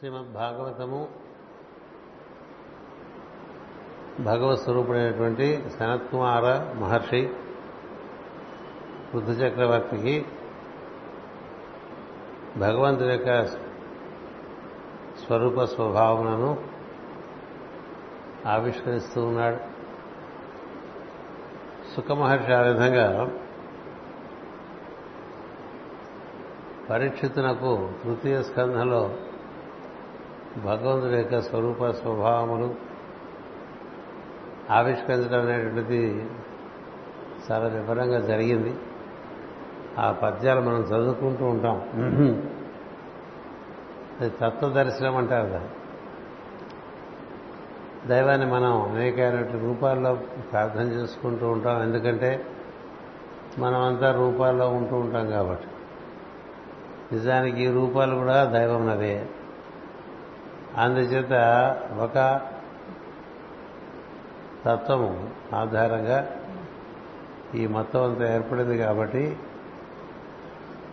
శ్రీమద్ భాగవతము భగవత్ స్వరూపుడైనటువంటి సనత్కుమార మహర్షి బుద్ధ చక్రవర్తికి భగవంతుడి యొక్క స్వరూప స్వభావములను ఆవిష్కరిస్తూ ఉన్నాడు. సుఖమహర్షి ఆ విధంగా పరీక్షితునకు తృతీయ స్కంధంలో భగవంతుడి యొక్క స్వరూప స్వభావములు ఆవిష్కరించడం అనేటువంటిది చాలా వివరంగా జరిగింది. ఆ పద్యాలు మనం చదువుకుంటూ ఉంటాం. అది తత్వదర్శనం అంటారు కదా. దైవాన్ని మనం అనేకమైన రూపాల్లో ప్రార్థన చేసుకుంటూ ఉంటాం. ఎందుకంటే మనం అంతా రూపాల్లో ఉంటూ ఉంటాం కాబట్టి. నిజానికి ఈ రూపాలు కూడా దైవం నవే. అందుచేత ఒక తత్వము ఆధారంగా ఈ మొత్తం అంతా ఏర్పడింది కాబట్టి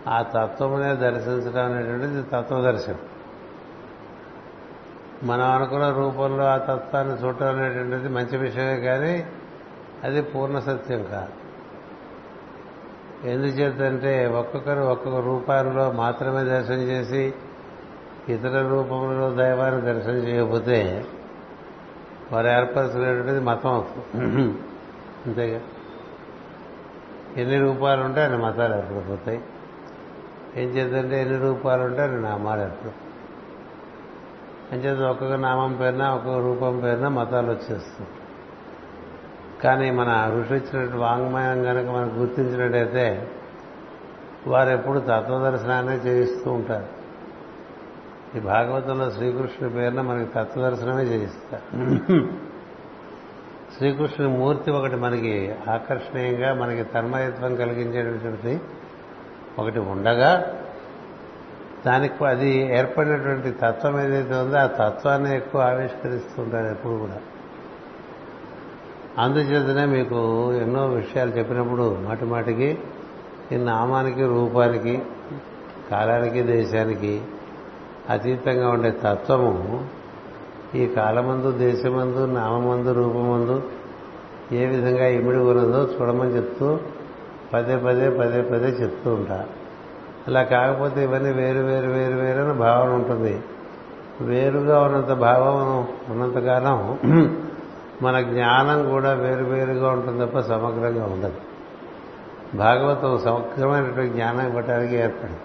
ఆ తత్వమునే దర్శించడం అనేటువంటిది తత్వదర్శనం మనం అనుకున్న రూపంలో ఆ తత్వాన్ని చూడటం అనేటువంటిది మంచి విషయమే కానీ అది పూర్ణ సత్యం కాదు. ఎందుచేతంటే ఒక్కొక్కరు ఒక్కొక్క రూపాల్లో మాత్రమే దర్శనం చేసి ఇతర రూపంలో దైవాన్ని దర్శనం చేయకపోతే వారు ఏర్పరచుకునేటువంటిది మతం అవుతుంది అంతేగా? ఎన్ని రూపాలు ఉంటే అన్ని మతాలు ఏర్పడిపోతాయి. ఏం చేద్దంటే ఎన్ని రూపాలు ఉంటే అన్ని నామాలు ఏర్పడతాయి అంచేత ఒక్కొక్క నామం పేరున ఒక్కొక్క రూపం పేరున మతాలు వచ్చేస్తాయి. కానీ మన ఋషి ఇచ్చినట్టు వాంగ్మయం కనుక మనం గుర్తించినట్టయితే వారు ఎప్పుడు తత్వదర్శనాన్ని చేయిస్తూ ఉంటారు. ఈ భాగవతంలో శ్రీకృష్ణుడి పేరున మనకి తత్వదర్శనమే చేయిస్తారు. శ్రీకృష్ణుని మూర్తి ఒకటి మనకి ఆకర్షణీయంగా మనకి తన్మయత్వం కలిగించేటటువంటి ఒకటి ఉండగా దానికి అది ఏర్పడినటువంటి తత్వం ఏదైతే ఉందో ఆ తత్వాన్ని ఎక్కువ ఆవిష్కరిస్తుంటారు ఎప్పుడు కూడా. అందుచేతనే మీకు ఎన్నో విషయాలు చెప్పినప్పుడు మాటి మాటికి ఈ నామానికి రూపానికి కాలానికి దేశానికి అతీతంగా ఉండే తత్వము ఈ కాలమందు దేశమందు నామందు రూపమందు ఏ విధంగా ఇమిడి ఉన్నదో చూడమని చెప్తూ పదే పదే పదే పదే చెప్తూ ఉంటా. అలా కాకపోతే ఇవన్నీ వేరు వేరు వేరు వేరు అని భావన ఉంటుంది. వేరుగా ఉన్నంత భావం ఉన్నంతకాలం మన జ్ఞానం కూడా వేరువేరుగా ఉంటుంది తప్ప సమగ్రంగా ఉండదు. భాగవతం సమగ్రమైనటువంటి జ్ఞానం ఇవ్వటానికి ఏర్పడింది.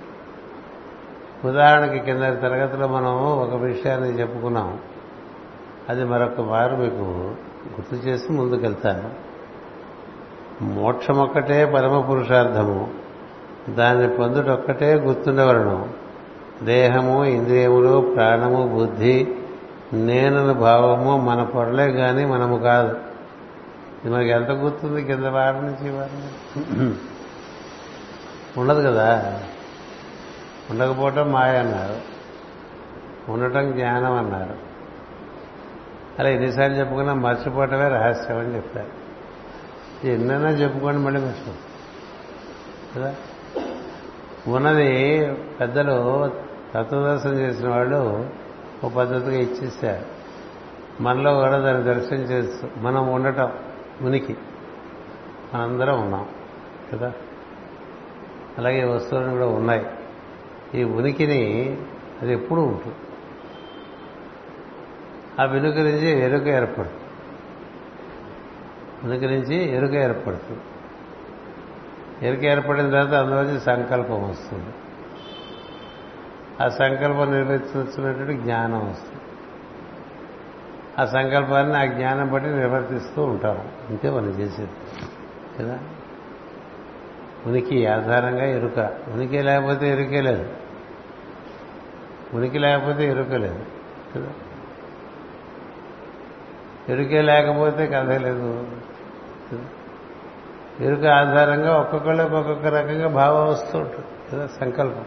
ఉదాహరణకి కింద తరగతిలో మనం ఒక విషయాన్ని చెప్పుకున్నాం. అది మరొక వారు మీకు గుర్తు చేసి ముందుకెళ్తాను మోక్షమొక్కటే పరమ పురుషార్థము. దాన్ని పొందుటొక్కటే గుర్తుండవలను. దేహము ఇంద్రియములు ప్రాణము బుద్ధి నేనను భావము మన పొరలే కానీ మనము కాదు. ఇది మనకి ఎంత గుర్తుంది కింద వారి నుంచి వారి ఉండదు కదా? ఉండకపోవటం మాయ అన్నారు. ఉండటం జ్ఞానం అన్నారు. అలా ఎన్నిసార్లు చెప్పుకున్నా మర్చిపోవటమే రహస్యం అని చెప్పారు. ఎన్నైనా చెప్పుకోండి మళ్ళీ మర్చిపో కదా? ఉన్నది పెద్దలు తత్వదర్శనం చేసిన వాళ్ళు ఒక పద్ధతిగా ఇచ్చేసారు మనలో కూడా దాన్ని దర్శనం చేస్తూ మనం ఉండటం ఉనికి. మనందరం ఉన్నాం. కదా? అలాగే వస్తువులు కూడా ఉన్నాయి. ఈ ఉనికిని అది ఎప్పుడూ ఉంటుంది. ఆ వెనుక నుంచి ఎరుక ఏర్పడుతుంది. వెనుక నుంచి ఎరుక ఏర్పడుతుంది. ఎరుక ఏర్పడిన తర్వాత అందులోంచి సంకల్పం వస్తుంది. ఆ సంకల్పం నిర్వర్తిస్తున్నటువంటి జ్ఞానం వస్తుంది. ఆ సంకల్పాన్ని ఆ జ్ఞానం బట్టి నిర్వర్తిస్తూ ఉంటాం. అంతే మనం చేసేది. కదా? ఉనికి ఆధారంగా ఎరుక. ఉనికి లేకపోతే ఎరుకే లేదు. ఉనికి లేకపోతే ఎరుక లేదు కదా? ఎరుకే లేకపోతే కథ లేదు ఎరుక ఆధారంగా ఒక్కొక్కళ్ళకి ఒక్కొక్క రకంగా భావం వస్తూ ఉంటుంది కదా? సంకల్పం.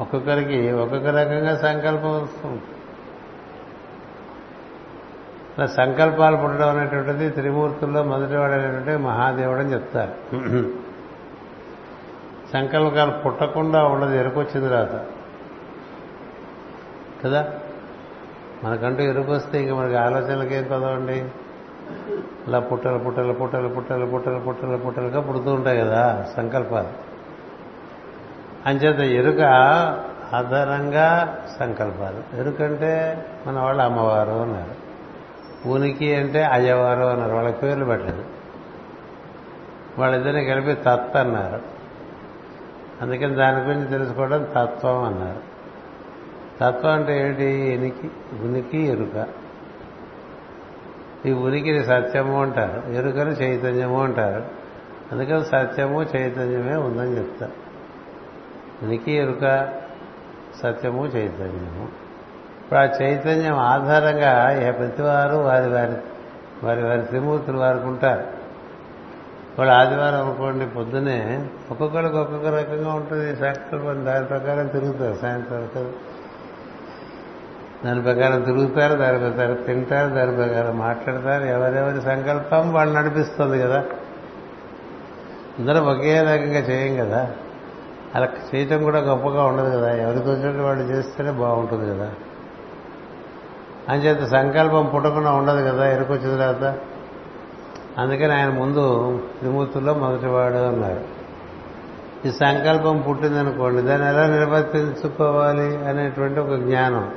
ఒక్కొక్కరికి ఒక్కొక్క రకంగా సంకల్పం వస్తూ ఉంటుంది. అలా సంకల్పాలు పుట్టడం అనేటువంటిది త్రిమూర్తుల్లో మొదటివాడు అనేటువంటి మహాదేవుడు అని చెప్తారు. సంకల్పాలు పుట్టకుండా ఉండదు ఎరుకొచ్చిన తర్వాత కదా? మనకంటూ ఎరుకు వస్తే ఇంక మనకి ఆలోచనలకి ఏం కదవండి ఇలా పుట్టలు పుట్టలు పుట్టలు పుట్టలు పుట్టలు పుట్టలు పుట్టలుగా పుడుతూ ఉంటాయి కదా సంకల్పాలు. అంచేత ఎరుక ఆధారంగా సంకల్పాలు. ఎరుకంటే మన వాళ్ళు అమ్మవారు అన్నారు. ఉనికి అంటే అయ్యవారు అన్నారు. వాళ్ళకి పేర్లు పెట్టలేదు. వాళ్ళిద్దరిని కలిపి తత్ అన్నారు. అందుకని దాని గురించి తెలుసుకోవడం తత్వం అన్నారు. తత్వం అంటే ఏంటి ఎనికి ఉనికి ఎరుక. ఈ ఉనికిని సత్యము అంటారు. ఎరుకని చైతన్యము అంటారు. అందుకని సత్యము చైతన్యమే ఉందని చెప్తా ఉనికి ఎరుక సత్యము చైతన్యము. ఇప్పుడు ఆ చైతన్యం ఆధారంగా ఏ ప్రతివారు వారి వారి వారి వారి త్రిమూర్తులు వారికి ఉంటారు. వాళ్ళు ఆదివారం అనుకోండి పొద్దునే ఒక్కొక్కరికి ఒక్కొక్క రకంగా ఉంటుంది. సంకల్పం దాని ప్రకారం తిరుగుతారు సాయంత్రం కదా దాని ప్రకారం తిరుగుతారు దాని ప్రకారం తింటారు దాని ప్రకారం మాట్లాడతారు ఎవరెవరి సంకల్పం వాళ్ళు నడిపిస్తుంది కదా. అందరం ఒకే రకంగా చేయం కదా. అలా చేయటం కూడా గొప్పగా ఉండదు కదా. ఎవరికి వచ్చినట్టు వాళ్ళు చేస్తేనే బాగుంటుంది కదా. అంచేత సంకల్పం పుట్టకుండా ఉండదు కదా ఎరుకొచ్చిన తర్వాత. అందుకని ఆయన ముందు త్రిమూర్తుల్లో మొదటివాడు అన్నారు ఈ సంకల్పం పుట్టిందనుకోండి దాన్ని ఎలా నిర్వర్తించుకోవాలి అనేటువంటి ఒక జ్ఞానం.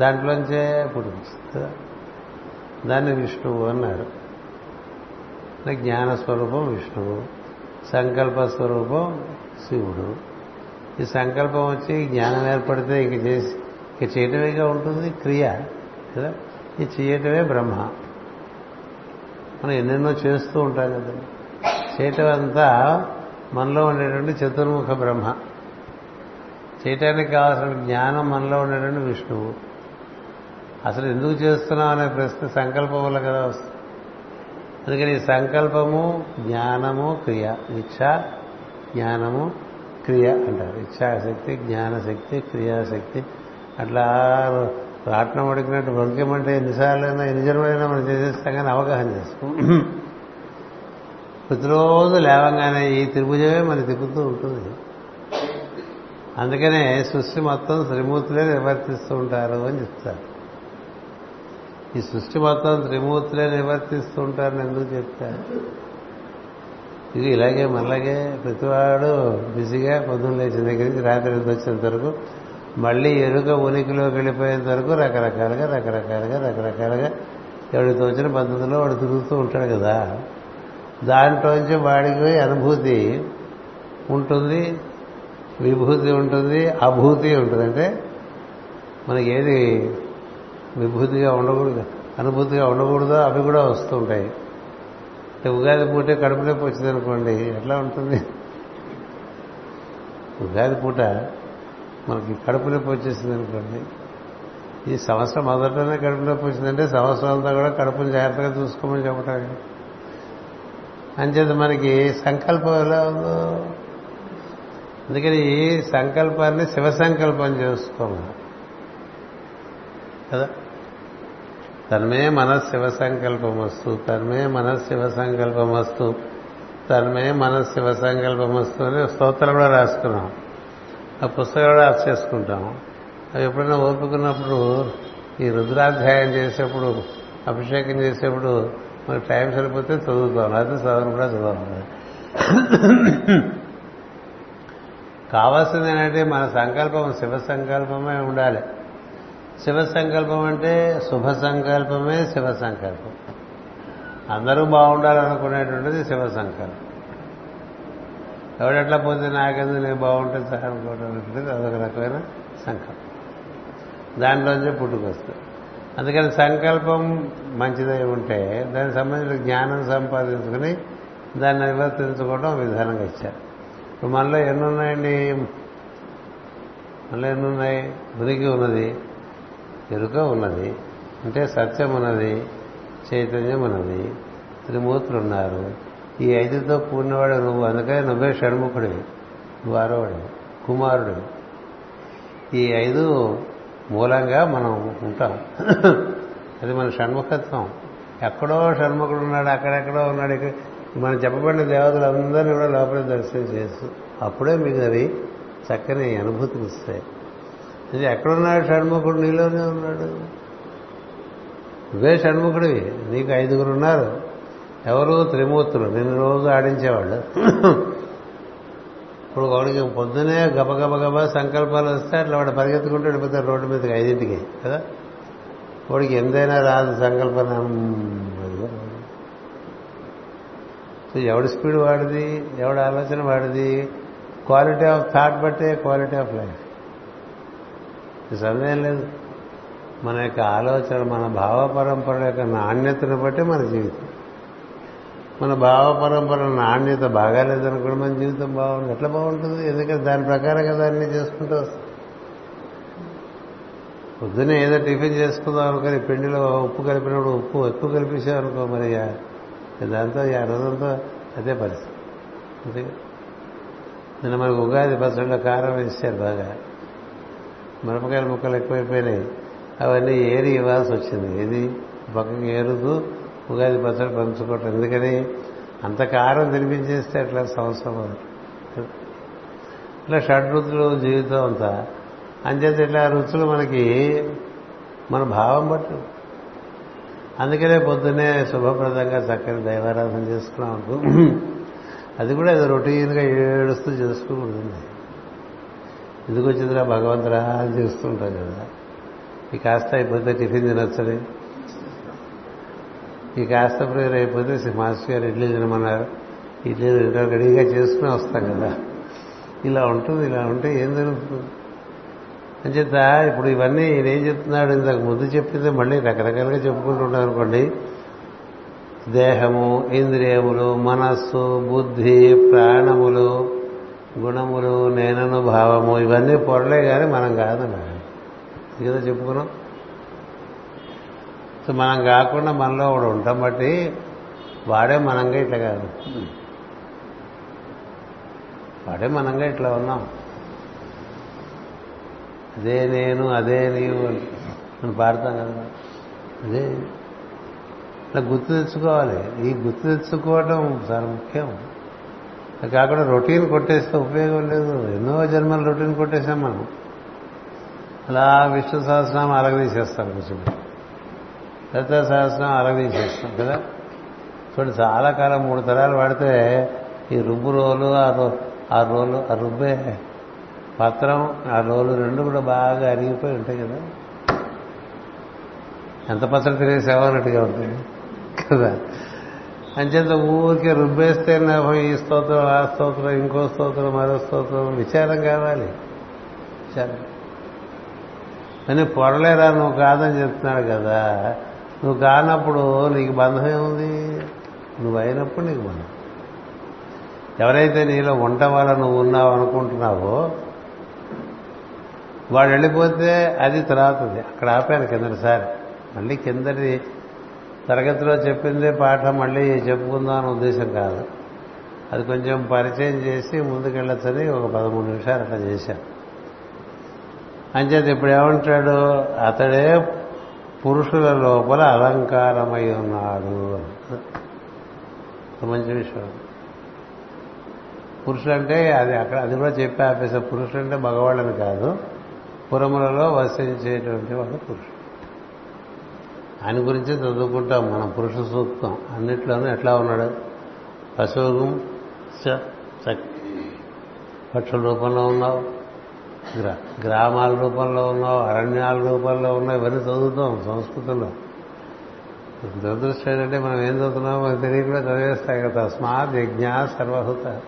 దాంట్లోంచే పుట్టింది దాన్ని విష్ణువు అన్నారు. జ్ఞాన స్వరూపం విష్ణువు సంకల్ప స్వరూపం శివుడు. ఈ సంకల్పం వచ్చి జ్ఞానం ఏర్పడితే ఇంక చేసి ఇక చేయటమేగా ఉంటుంది? క్రియ కదా? ఇది చేయటమే బ్రహ్మ. మనం ఎన్నెన్నో చేస్తూ ఉంటాం కదా. చేయటం అంతా మనలో ఉండేటువంటి చతుర్ముఖ బ్రహ్మ. చేయటానికి కావాల్సిన జ్ఞానం మనలో ఉండేటువంటి విష్ణువు. అసలు ఎందుకు చేస్తున్నాం అనే ప్రశ్న సంకల్పం వల్ల కదా వస్తుంది. అందుకని ఈ సంకల్పము జ్ఞానము క్రియ. ఇచ్ఛ జ్ఞానము క్రియ అంటారు. ఇచ్ఛాశక్తి జ్ఞానశక్తి క్రియాశక్తి అట్లా రాట్నం అడిగినట్టు వంక్యమంటే ఎన్నిసార్లైనా ఎన్ని జన్మలైనా మనం చేసేస్తాం కానీ అవగాహన చేస్తాం. ప్రతిరోజు లేవంగానే ఈ త్రిభుజమే మన తిప్పుతూ ఉంటుంది. అందుకనే సృష్టి మొత్తం శ్రీమూర్తులే నివర్తిస్తూ ఉంటారు అని చెప్తారు. ఈ సృష్టి మొత్తం త్రిమూర్తులే నివర్తిస్తూ ఉంటారని ఎందుకు చెప్తారు? ఇది ఇలాగే మళ్ళాగే ప్రతివాడు బిజీగా పొద్దున్న లేచిన దగ్గర నుంచి రాత్రి వచ్చేంత వరకు మళ్ళీ ఎరుక ఉనికిలోకి వెళ్ళిపోయేంత వరకు రకరకాలుగా రకరకాలుగా రకరకాలుగా ఎవడికి తోచిన పద్ధతిలో వాడు తిరుగుతూ ఉంటాడు కదా. దాంట్లోంచి వాడికి అనుభూతి ఉంటుంది విభూతి ఉంటుంది అభూతి ఉంటుంది. అంటే మనకి ఏది విభూతిగా ఉండకూడదు. అనుభూతిగా ఉండకూడదో? అవి కూడా వస్తూ ఉంటాయి. ఉగాది పూటే కడుపు నొప్పి వచ్చిందనుకోండి ఎట్లా ఉంటుంది? ఉగాది పూట మనకి కడుపు నొప్పి వచ్చేసింది అనుకోండి. ఈ సంవత్సరం మొదటనే కడుపు నొప్పి వచ్చిందంటే సంవత్సరం అంతా కూడా కడుపుని జాగ్రత్తగా చూసుకోమని చెప్పడానికి అంచేత మనకి సంకల్పం ఎలా ఉందో? అందుకని ఈ సంకల్పాన్ని శివ సంకల్పం చేసుకోమని కదా? తన్మే మనశివ సంకల్పమస్తు తన్మే మనశివ సంకల్పమస్తు తన్మే మనశివ సంకల్పమస్తు అని స్తోత్రం కూడా రాసుకున్నాం. ఆ పుస్తకం కూడా రాసి చేసుకుంటాం అవి ఎప్పుడైనా ఓపుకున్నప్పుడు ఈ రుద్రాధ్యాయం చేసేప్పుడు అభిషేకం చేసేప్పుడు మనకు టైం సరిపోతే చదువుతాం. అయితే చదవను కూడా చదవాలి కావాల్సింది ఏంటంటే మన సంకల్పం శివ సంకల్పమే ఉండాలి. శివ సంకల్పం అంటే శుభ సంకల్పమే శివ సంకల్పం అందరూ బాగుండాలనుకునేటువంటిది శివ సంకల్పం ఎవడెట్లా పొందిన నాకెందు నేను బాగుంటే సార్ అనుకోవడం అదొక రకమైన సంకల్పం. దాంట్లోంచి పుట్టుకొస్తుంది. అందుకని సంకల్పం మంచిదై ఉంటే దానికి సంబంధించిన జ్ఞానం సంపాదించుకుని దాన్ని నివర్తించుకోవడం విధానంగా ఇచ్చారు. ఇప్పుడు మనలో ఎన్ని ఉన్నాయండి మనలో ఎన్ని ఉన్నాయి ఉనికి ఉన్నది. ఎరుక ఉన్నది. అంటే సత్యం ఉన్నది చైతన్యం ఉన్నది. త్రిమూర్తులు ఉన్నారు ఈ ఐదుతో కూడినవాడు నువ్వు అందుకని నువ్వే షణ్ముఖుడివి. నువ్వు ఆరోవాడివి కుమారుడివి. ఈ ఐదు మూలంగా మనం ఉంటాం. అది మన షణ్ముఖత్వం. ఎక్కడో షణ్ముఖుడు ఉన్నాడు అక్కడెక్కడో ఉన్నాడు. ఇక్కడ మనం చెప్పబడిన దేవతలు అందరినీ కూడా లోపల దర్శనం చేస్తూ అప్పుడే మీకు అవి చక్కని అనుభూతినిస్తాయి. ఇది ఎక్కడున్నాడు షణ్ముఖుడు? నీలోనే ఉన్నాడు. నువ్వే షణ్ముఖుడివి. నీకు ఐదుగురు ఉన్నారు. ఎవరు? త్రిమూర్తులు. నిన్ను రోజు ఆడించేవాళ్ళు. ఇప్పుడు వాడికి పొద్దునే గబగబగబ గబ సంకల్పాలు వస్తే అట్లా వాడు పరిగెత్తుకుంటూ వెళ్ళిపోతాడు రోడ్డు మీదకి ఐదింటికి కదా? వాడికి ఎంతైనా రాదు సంకల్పన సో ఎవడి స్పీడ్ వాడిది? ఎవడి ఆలోచన వాడిది? క్వాలిటీ ఆఫ్ థాట్ బట్టే క్వాలిటీ ఆఫ్ లైఫ్. సందేహం లేదు మన యొక్క ఆలోచన మన భావ పరంపర యొక్క నాణ్యతను బట్టి మన జీవితం. మన భావ పరంపర నాణ్యత బాగాలేదనుకోండి మన జీవితం బాగుంది ఎట్లా బాగుంటుంది? ఎందుకంటే దాని ప్రకారం కదా చేసుకుంటూ వస్తాం. పొద్దునే ఏదో టిఫిన్ చేసుకుందాం అనుకుని పిండిలో ఉప్పు కలిపినప్పుడు ఉప్పు ఎక్కువ కలిపేసాం అనుకో మరి దాంతో ఆ రోజంతా అదే పరిస్థితి. అంతే. నిన్న మనకు ఉగాది పచ్చడిలో కారం వేసారు బాగా. మిరపకాయల ముక్కలు ఎక్కువైపోయినాయి. అవన్నీ ఏరి ఇవ్వాల్సి వచ్చింది. ఇది పక్కకి ఏరుతూ ఉగాది పచ్చడి పంచుకోవటం. ఎందుకని? అంత కారం తినిపించేస్తే అట్లా సంవత్సరం ఇట్లా షడ్రుచులు జీవితం అంతా. అంచేత ఇట్లా రుచులు మనకి మన భావం బట్టి. అందుకనే పొద్దున్నే శుభప్రదంగా చక్కని దైవారాధన చేసుకున్నాం అది కూడా ఏదో రొటీన్గా ఏడుస్తూ చేసుకుంటుంది. ఎందుకు వచ్చిందిరా భగవంతురా అని చేస్తుంటాం కదా. ఈ కాస్త అయిపోతే టిఫిన్ తినొచ్చని. ఈ కాస్త ప్రేయర్ అయిపోతే మాస్టర్ గారు ఇడ్లీ తినమన్నారు. ఇడ్లీ రెడీగా చేసుకుని వస్తాం కదా. ఇలా ఉంటుంది ఇలా ఉంటే ఏం జరుగుతుంది? చెప్తా ఇప్పుడు ఇవన్నీ ఏం చెప్తున్నాడు? ఇంతకు ముందు చెప్పింది మళ్ళీ రకరకాలుగా చెప్పుకుంటున్నాం అనుకోండి. దేహము ఇంద్రియములు మనస్సు బుద్ధి ప్రాణములు గుణములు నేనను భావము ఇవన్నీ పొరలే కానీ మనం కాదు కదా చెప్పుకున్నాం సో మనం కాకుండా మనలో కూడా ఉంటాం బట్టి వాడే మనంగా ఇట్లా కాదు. వాడే మనంగా ఇట్లా ఉన్నాం. అదే నేను అదే నీవు అని పాడతాం కదా అదే. ఇట్లా గుర్తు తెచ్చుకోవాలి. ఈ గుర్తు తెచ్చుకోవటం చాలా ముఖ్యం. అది కాకుండా రొటీన్ కొట్టేస్తే ఉపయోగం లేదు. ఎన్నో జన్మల రొటీన్ కొట్టేసాం మనం. అలా విష్ణు సహస్రనామం అలగదీసేస్తాం కొంచెం దత్త సహస్రనామం అలగదీసేస్తాం కదా. చూడండి చాలా కాలం మూడు తరాలు వాడితే ఈ రుబ్బు రోలు ఆ రో ఆ రోలు ఆ రుబ్బే పత్రం ఆ రోలు రెండు కూడా బాగా అరిగిపోయి ఉంటాయి కదా. ఎంత పత్రం తినేసావో అన్నట్టుగా ఉంటుంది కదా. అంచేత ఊరికే రుబ్బేస్తే నాకు ఈ స్తోత్రం ఆ స్తోత్రం ఇంకో స్తోత్రం మరో స్తోత్రం విచారం కావాలి. విచారం. అని పొరలేరా నువ్వు కాదని చెప్తున్నాడు కదా నువ్వు కానప్పుడు నీకు బంధం ఏముంది? నువ్వు అయినప్పుడు నీకు బంధం. ఎవరైతే నీలో వంట వల్ల నువ్వు ఉన్నావు అనుకుంటున్నావో వాడు వెళ్ళిపోతే అది తర్వాతది అక్కడ ఆపాను కిందటిసారి మళ్ళీ కిందటి తరగతిలో చెప్పిందే పాఠం మళ్ళీ చెప్పుకుందాం అనే ఉద్దేశం కాదు. అది కొంచెం పరిచయం చేసి ముందుకెళ్ళొచ్చని ఒక పదమూడు నిమిషాలు అట్లా చేశాను. అంచేత ఇప్పుడు ఏమంటాడు? అతడే పురుషుల లోపల అలంకారమై ఉన్నాడు మంచి విషయం. పురుషులంటే అది అక్కడ అది కూడా చెప్పి ఆపేసా పురుషులంటే మగవాళ్ళని కాదు. పురములలో వసించేటువంటి వాడు పురుషుడు ఆయన గురించి చదువుకుంటాం మనం పురుష సూక్తం. అన్నిట్లోనూ ఎట్లా ఉన్నాడు? పశువుగం పక్షుల రూపంలో ఉన్నావు గ్రా గ్రామాల రూపంలో ఉన్నావు అరణ్యాల రూపంలో ఉన్నావు ఇవన్నీ చదువుతాం సంస్కృతంలో. దురదృష్టం ఏంటంటే మనం ఏం చదువుతున్నామో మనకు తెలియకుండా చదివేస్తాయి కదా. తస్మాత్ యజ్ఞ సర్వహుత.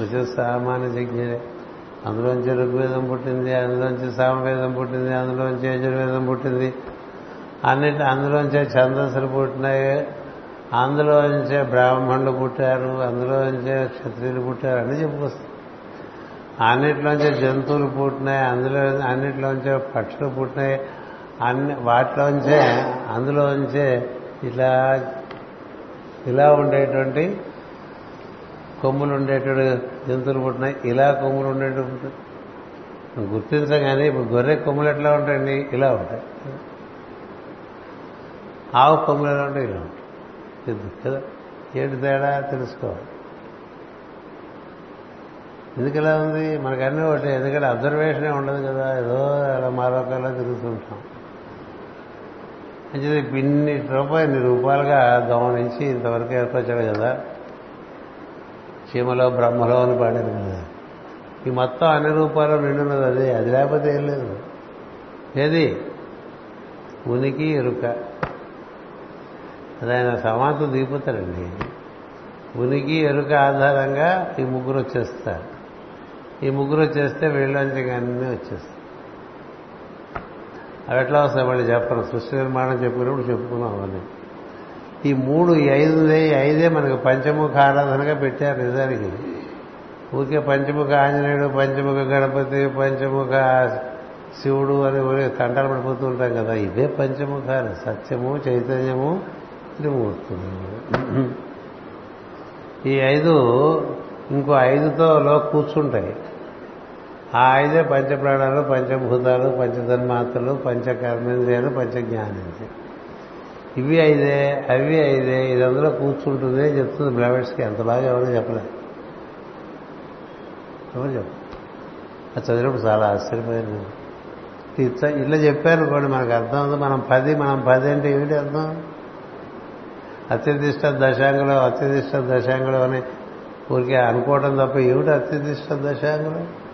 రుచి సామాన్య యజ్ఞలే. అందులోంచి ఋగ్వేదం పుట్టింది అందులోంచి సామవేదం పుట్టింది అందులోంచి యజుర్వేదం పుట్టింది. అన్నిటి అందులోంచే ఛందస్సులు పుట్టినాయి అందులోంచే బ్రాహ్మణులు పుట్టారు అందులోంచే క్షత్రియులు పుట్టారు అని చెప్పు అన్నిట్లోంచే జంతువులు పుట్టినాయి అందులో అన్నిట్లోంచే పక్షులు పుట్టినాయి అన్ని వాటిలోంచే అందులోంచే ఇట్లా ఇలా ఉండేటువంటి కొమ్ములు ఉండేటువంటి జంతువులు పుట్టినాయి ఇలా కొమ్ములు ఉండేటువంటి గుర్తించగానే కానీ ఇప్పుడు గొర్రె కొమ్ములు ఎట్లా ఉంటాయండి? ఇలా ఉంటాయి. ఆవు కొమ్ములు ఎలా ఉంటాయి ఇలా కదా? ఏంటి తేడా? తెలుసుకోవాలి ఎందుకు ఉంది? మనకన్నీ ఒకటి. ఎందుకంటే అబ్జర్వేషనే ఉండదు కదా? ఏదో అలా తిరుగుతుంటాం. అంటే ఇన్ని రూపాయలు ఇన్ని రూపాయలుగా గమనించి ఇంతవరకు ఏర్పరిచాడు కదా? చీమలో బ్రహ్మలో అని పాడారు కదా? ఈ మొత్తం అన్ని రూపాలు నిండున్నది అది. అది లేకపోతే ఏం లేదు. ఏది? ఉనికి ఎరుక. అది ఆయన సమాంతం దిగిపోతారండి. ఉనికి ఎరుక ఆధారంగా ఈ ముగ్గురు వచ్చేస్తారు. ఈ ముగ్గురు వచ్చేస్తే వీళ్ళంచి అన్నీ వచ్చేస్తాయి. అవి ఎట్లా వస్తాయి వాళ్ళు చెప్పరు. సృష్టి నిర్మాణం చెప్పినప్పుడు చెప్పుకున్నాం అని ఈ మూడు ఈ ఐదుదే ఈ ఐదే మనకు పంచముఖ ఆరాధనగా పెట్టారు నిజానికి. ఊరికే పంచముఖ ఆంజనేయుడు పంచముఖ గణపతి పంచముఖ శివుడు అని తంటాలు పడిపోతూ ఉంటాం కదా. ఇదే పంచముఖాలు. సత్యము చైతన్యము త్రిమూర్తులు ఈ ఐదు ఇంకో ఐదుతో లో కూర్చుంటాయి. ఆ ఐదే పంచప్రాణాలు పంచభూతాలు పంచధన్మాత్రలు పంచకర్మేంద్రియాలు పంచజ్ఞానేంద్రియాలు. ఇవి ఐదే అవి ఐదే ఇది అందులో కూర్చుంటుంది అని చెప్తుంది బ్లవర్స్కి ఎంత బాగా ఎవరు చెప్పలేదు. ఎవరు చెప్పు అది చదివినప్పుడు చాలా ఆశ్చర్యపోయింది ఇట్లా చెప్పారు కూడా మనకు అర్థం ఉంది మనం పది మనం పది అంటే ఏమిటి అర్థం? అత్యధిష్ట దశాంగులు అత్యధిష్ట దశాంగులు అని ఊరికే అనుకోవడం తప్ప ఏమిటి అత్యధిష్ట దశాంగులు?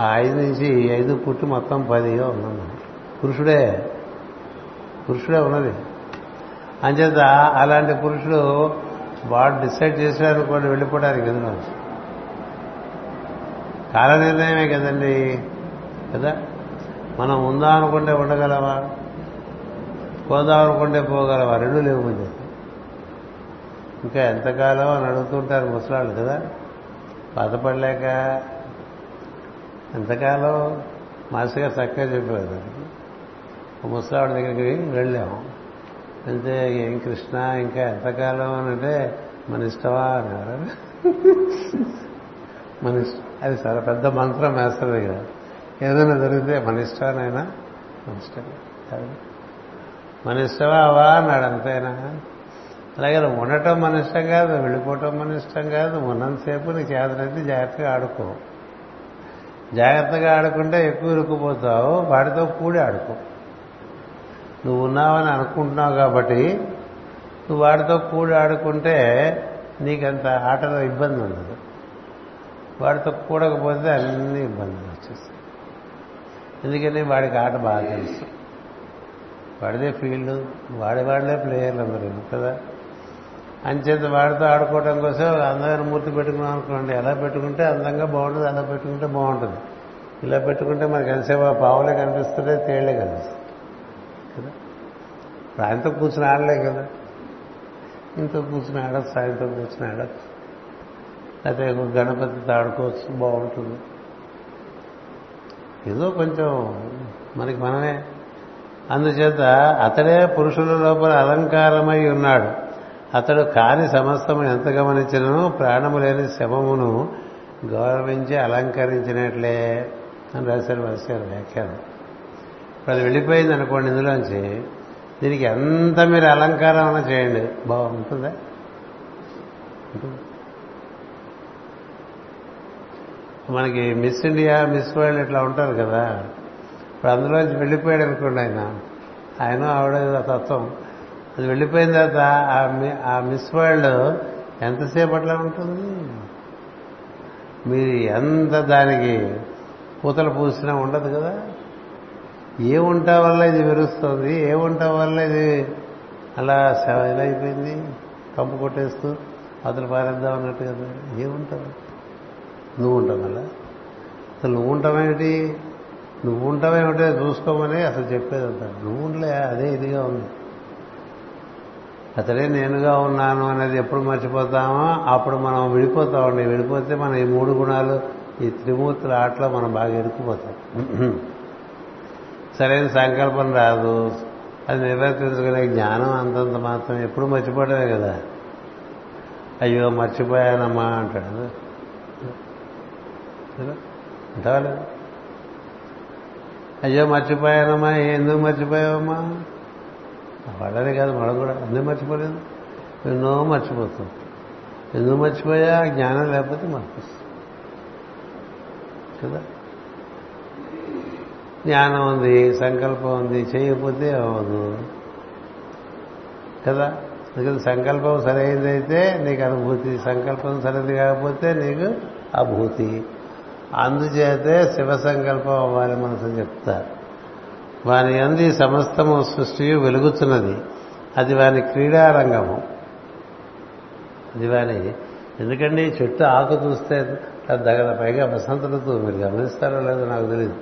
ఆ ఐదు నుంచి ఐదు పుట్టి మొత్తం పదిగా ఉన్నాం పురుషుడే పురుషుడే ఉన్నది. అంచేత అలాంటి పురుషుడు వాడు డిసైడ్ చేశారనుకోండి వెళ్ళిపోవడానికి ఎదురు కాల నిర్ణయమే కదండి కదా? మనం ఉందా అనుకుంటే ఉండగలవా పోదాం అనుకుంటే రెండు లేవు ముందు. ఇంకా ఎంతకాలం అని అడుగుతుంటారు ముసలాళ్ళు కదా. బాధపడలేక ఎంతకాలం? మాస్టర్ చక్కగా చెప్పేవారు ముసలావిడ దగ్గరికి వెళ్ళాము. అంతే ఏం కృష్ణ ఇంకా ఎంతకాలం అని అంటే మన ఇష్టమా? అన్నారు. మన ఇష్టం అది చాలా పెద్ద మంత్రం వేస్తారు దగ్గర. ఏదైనా జరిగితే మన ఇష్టమేనైనా మన ఇష్టం మన ఇష్టమా అవా అన్నాడు అంతేనా? అలాగే ఉండటం మన ఇష్టం కాదు వెళ్ళిపోవటం మన ఇష్టం కాదు ఉన్నంతసేపు నీకు చేతనైతే జాగ్రత్తగా ఆడుకో. జాగ్రత్తగా ఆడుకుంటే ఎక్కువ ఇరుక్కుపోతావు వాడితో కూడి ఆడుకో. నువ్వు ఉన్నావని అనుకుంటున్నావు కాబట్టి నువ్వు వాడితో కూడి ఆడుకుంటే నీకంత ఆటలో ఇబ్బంది ఉండదు. వాడితో కూడకపోతే అన్ని ఇబ్బందులు వచ్చేస్తాయి. ఎందుకని వాడికి ఆట బాగా తెలుసు. వాడిదే ఫీల్డ్ వాడి వాడిలే ప్లేయర్లు అందరూ కదా? అంచేత వాడితో ఆడుకోవడం కోసం అందమైన మూర్తి పెట్టుకున్నాం అనుకోండి ఎలా పెట్టుకుంటే అందంగా బాగుంటుంది అలా పెట్టుకుంటే బాగుంటుంది. ఇలా పెట్టుకుంటే మనకి ఎంతసేపు ఆ పావులే కనిపిస్తుంటే తేళ్ళే కనిపిస్తుంది కదా? ఇప్పుడు ఆయనతో కూర్చుని ఆడలే కదా? ఇంతో కూర్చుని ఆడచ్చు ఆయనతో కూర్చుని ఆడచ్చు. అయితే గణపతితో ఆడుకోవచ్చు బాగుంటుంది. ఏదో కొంచెం మనకి మనమే అందుచేత అతడే పురుషుల లోపల అలంకారమై ఉన్నాడు. అతడు కాని సమస్తము ఎంత గమనించినను ప్రాణము లేని శవమును గౌరవించి అలంకరించినట్లే అని రాశారు వాసారు వ్యాఖ్యానం. ఇప్పుడు అది వెళ్ళిపోయింది అనుకోండి ఇందులోంచి. దీనికి ఎంత మీరు అలంకారం చేయండి. బాగుంటుందా మనకి మిస్ ఇండియా మిస్ వరల్డ్ ఇట్లా ఉంటారు కదా. ఇప్పుడు అందులోంచి వెళ్ళిపోయాడు అనుకోండి ఆయన. ఆయన ఆవిడ తత్వం. అది వెళ్ళిపోయిన తర్వాత ఆ ఆ మిస్ వరల్డ్ ఎంతసేపు అట్లా ఉంటుంది? మీరు ఎంత దానికి పూతలు పూసినా ఉండదు కదా? ఏ ఉంటా వల్ల ఇది విరుస్తుంది ఏ ఉంటా వల్ల ఇది అలా సెవ ఇలా అయిపోయింది కంపు కొట్టేస్తూ అతను పారేద్దాం అన్నట్టు కదా? ఏ ఉంటావు నువ్వు ఉంటావు అలా అసలు నువ్వు ఉంటావేమిటి నువ్వు ఉంటావేమిటో చూసుకోమని అసలు చెప్పేది అంత. నువ్వు ఉండలే అదే ఇదిగా ఉంది. అతడే నేనుగా ఉన్నాను అనేది ఎప్పుడు మర్చిపోతామో? అప్పుడు మనం విడిపోతామండి. విడిపోతే మన ఈ మూడు గుణాలు ఈ త్రిమూర్తుల ఆటలో మనం బాగా ఇరుక్కుపోతాం. సరైన సంకల్పం రాదు. అది నిర్వర్తించగలిగే జ్ఞానం అంతంత మాత్రం ఎప్పుడు మర్చిపోవడమే కదా. అయ్యో మర్చిపోయానమ్మా అంటాడు. అంటావా అయ్యో మర్చిపోయానమ్మా ఎందుకు మర్చిపోయావమ్మా? వాళ్ళనే కాదు మనం కూడా. ఎందుకు మర్చిపోలేదు? ఎన్నో మర్చిపోతుంది ఎందుకు మర్చిపోయా? జ్ఞానం లేకపోతే మర్చిస్తుంది కదా? జ్ఞానం ఉంది సంకల్పం ఉంది చేయకపోతే అవ్వదు. కదా? అందుకని సంకల్పం సరైనదైతే నీకు అనుభూతి సంకల్పం సరైనది కాకపోతే నీకు అభూతి. అందుచేతే శివ సంకల్పం అవ్వాలి మనసు చెప్తారు. వాని అంది సమస్తము సృష్టి వెలుగుతున్నది. అది వాని క్రీడారంగము. అది వాని ఎందుకండి? చెట్టు ఆకు చూస్తే దగ్గర పైగా వసంత ఋతువు. మీరు గమనిస్తారో లేదో నాకు తెలియదు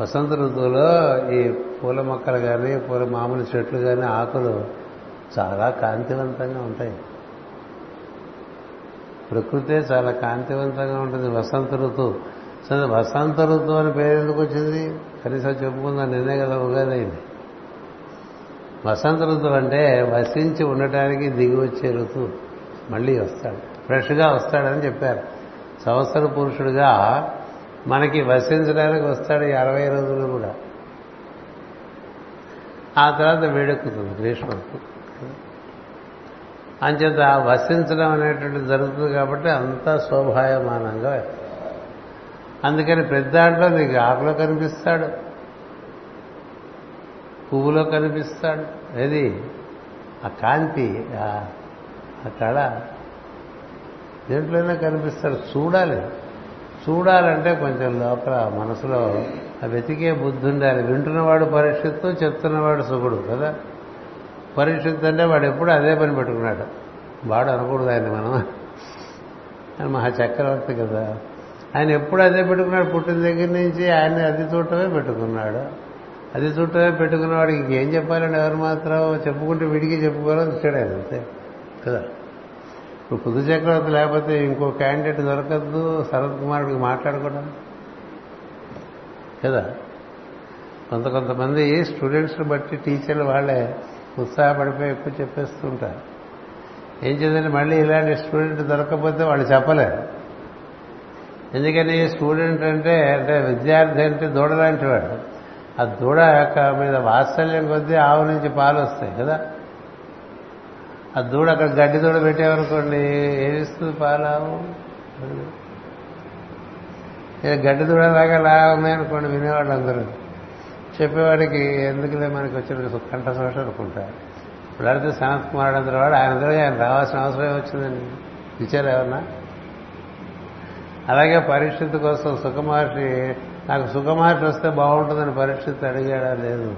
వసంత ఋతువులో ఈ పూల మొక్కలు కానీ పూల మామూలు చెట్లు కానీ ఆకులు చాలా కాంతివంతంగా ఉంటాయి. ప్రకృతే చాలా కాంతివంతంగా ఉంటుంది. వసంత ఋతువు సరే వసంత ఋతువు అని పేరు ఎందుకు వచ్చింది? కనీసం చెప్పుకుందాం నిన్నే కదా ఉగాది అయింది. వసంత ఋతువు అంటే వసించి ఉండటానికి దిగి వచ్చే ఋతువు మళ్ళీ వస్తాడు. ఫ్రెష్గా వస్తాడని చెప్పారు. సంవత్సర పురుషుడుగా మనకి వసించడానికి వస్తాడు ఈ అరవై రోజులు కూడా. ఆ తర్వాత వేడెక్కుతుంది గ్రీష్మకు అంచేత వసించడం అనేటువంటిది జరుగుతుంది కాబట్టి అంతా శోభాయమానంగా అందుకని పెద్దాంట్లో నీకు ఆకులో కనిపిస్తాడు పువ్వులో కనిపిస్తాడు. ఏది? ఆ కాంతి ఆ కళ దేంట్లోనే కనిపిస్తాడు. చూడాలి. చూడాలంటే కొంచెం లోపల మనసులో ఆ వెతికే బుద్ధి ఉండాలి. వింటున్నవాడు పరీక్షిస్తూ చెప్తున్నవాడు సుగుడు కదా? పరీక్షిత్ అంటే వాడు ఎప్పుడు అదే పని పెట్టుకున్నాడు. వాడు అనకూడదు ఆయన మనం. ఆయన మహా చక్రవర్తి కదా. ఆయన ఎప్పుడు అదే పెట్టుకున్నాడు. పుట్టిన దగ్గర నుంచి ఆయన అది చూడటమే పెట్టుకున్నాడు. అది చూడటమే పెట్టుకున్న వాడికి ఇంకేం చెప్పాలండి ఎవరు మాత్రం? చెప్పుకుంటే విడిగి చెప్పుకోవాలని వచ్చాడు ఆయన అంతే కదా. ఇప్పుడు పుదు చక్రవర్తి లేకపోతే ఇంకో క్యాండిడేట్ దొరకద్దు. శరత్ కుమారుడికి మాట్లాడుకోవడం కదా. కొంత కొంతమంది స్టూడెంట్స్ని బట్టి టీచర్లు వాళ్ళే. ఉత్సాహపడిపోయి ఎక్కువ చెప్పేస్తుంటారు. ఏం చేద్దంటే మళ్ళీ ఇలాంటి స్టూడెంట్ దొరకకపోతే వాళ్ళు చెప్పలేరు. ఎందుకని స్టూడెంట్ అంటే అంటే విద్యార్థి అంటే దూడ లాంటి వాడు. ఆ దూడ యొక్క మీద వాత్సల్యం కొద్దీ ఆవు నుంచి పాలు వస్తాయి కదా. ఆ దూడ అక్కడ గడ్డి దూడ పెట్టామనుకోండి ఏమిస్తుంది పాలు గడ్డి దూడ లాగా లా ఉన్నాయనుకోండి వినేవాళ్ళు అందరూ చెప్పేవాడికి ఎందుకులే మనకి వచ్చిన కంఠ శోష అనుకుంటారు ఇప్పుడు అడిగితే సనత్ కుమారుడు అందరూ వాడు ఆయన అందరూ ఆయన రావాల్సిన అవసరం వచ్చిందండి? ఇచ్చారు ఎవరన్నా అలాగే పరిస్థితి కోసం సుఖమహర్షి నాకు సుఖమహర్షి వస్తే బాగుంటుందని పరిస్థితి అడిగాడా? లేదు.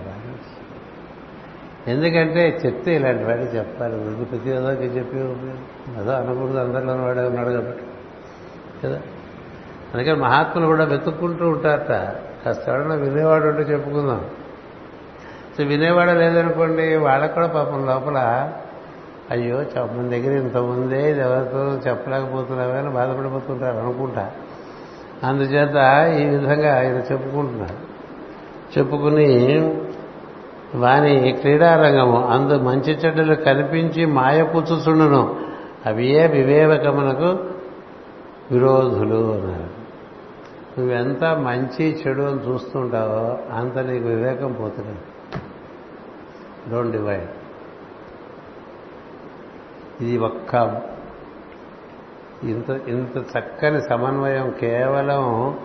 ఎందుకంటే చెప్తే ఇలాంటి వాడికి చెప్పాలి. వృద్ధి ప్రతి ఏదోకి చెప్పి అదో అనకూడదు. అందరిలో వాడే ఉన్నాడు కాబట్టి. కదా? అందుకని మహాత్ములు కూడా వెతుక్కుంటూ ఉంటారట. కాస్త ఎవరన్నా వినేవాడు ఉంటే చెప్పుకుందాం. సో వినేవాడు లేదనుకోండి వాళ్ళకు కూడా పాపం లోపల అయ్యో మన దగ్గర ఇంత ఉందే ఇది ఎవరితో చెప్పలేకపోతున్నావే అని బాధపడిపోతుంటారు అనుకుంటా. అందుచేత ఈ విధంగా ఆయన చెప్పుకుంటున్నారు. చెప్పుకుని వాని క్రీడారంగము అందు మంచి చెడ్డలు కనిపించి మాయపుచ్చుచుండును అవియే వివేకమునకు విరోధులు అన్నారు. నువ్వెంత మంచి చెడు అని చూస్తుంటావో అంత నీకు వివేకం పోతుంది. డోంట్ డివైడ్ ఇది ఒక్క ఇంత ఇంత చక్కని సమన్వయం కేవలం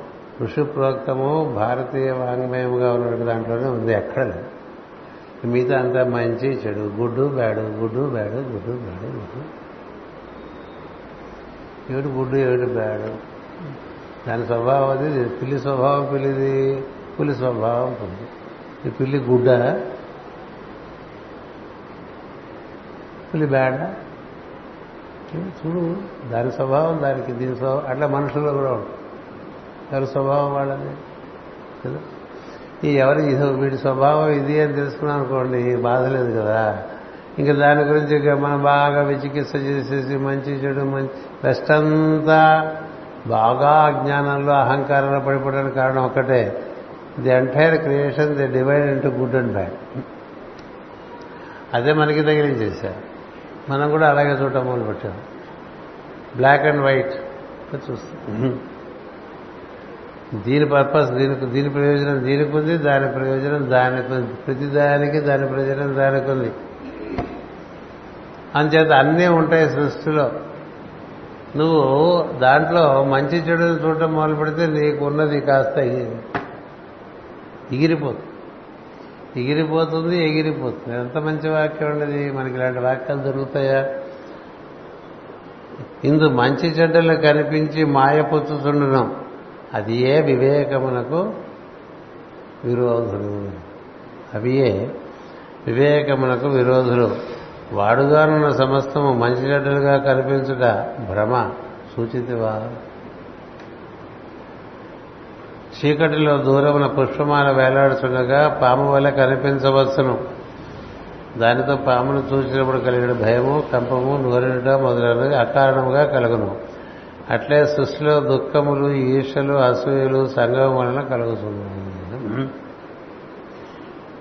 ఋషి ప్రోక్తము భారతీయ వాంగ్మయముగా ఉన్న దాంట్లోనే ఉంది ఎక్కడ లేదు. మిగతా అంతా మంచి చెడు గుడ్డు బ్యాడు గుడ్డు బ్యాడు గుడ్డు బ్యాడు గుడ్డు. ఏమిటి గుడ్డు ఏమిటి బ్యాడు? దాని స్వభావం అది పిల్లి స్వభావం పిల్లిది పులి స్వభావం పులి ఈ పిల్లి గుడ్డ. పులి బేడ. చూడు దాని స్వభావం దానికి దీని స్వభావం అట్లా మనుషుల్లో కూడా ఉంటుంది. దాని స్వభావం వాళ్ళది? కదా? ఈ ఎవరి వీడి స్వభావం ఇది అని తెలుసుకున్నాం అనుకోండి బాధ లేదు కదా. ఇంకా దాని గురించి మనం బాగా విచికిత్స చేసేసి మంచి చెడు మంచి బెస్ట్ అంతా బాగా అజ్ఞానంలో అహంకారంలో పడిపోవడానికి కారణం ఒకటే the entire creation the divide into good and bad అదే మనకి తగిలించేశారు. మనం కూడా అలాగే చూడటం మొదలు పెట్టాం బ్లాక్ అండ్ వైట్ చూస్తాం. దీని పర్పస్ దీనికి దీని ప్రయోజనం దీనికి ఉంది దాని ప్రయోజనం దానికి ఉంది. ప్రతి దానికి దాని ప్రయోజనం దానికి ఉంది. అంచేత అన్నీ ఉంటాయి సృష్టిలో. నువ్వు దాంట్లో మంచి చెడుని చూడటం మొదలు పెడితే నీకు ఉన్నది కాస్త ఎగిరిపోతుంది. ఎగిరిపోతుంది ఎగిరిపోతుంది. ఎంత మంచి వాక్యం ఉండేది మనకి ఇలాంటి వాక్యాలు దొరుకుతాయా? ఇందు మంచి చెడ్డలు కనిపించి మాయపుచ్చుతుండడం అది ఏ వివేకమునకు విరోధులు. అవియే వివేకమునకు విరోధులు. వాడుగానున్న సమస్తము మంచి చెడ్డలుగా కనిపించుట భ్రమ సూచితివా? చీకటిలో దూరమున పుష్పమాల వేలాడుచుండగా పాము వల్ల కనిపించవచ్చును. దానితో పామును చూసినప్పుడు కలిగిన భయము కంపము నూరినట మొదలైనది అకారణముగా కలుగును. అట్లే సృష్టిలో దుఃఖములు ఈర్షలు అసూయలు సంగమం వలన కలుగుతున్నాయి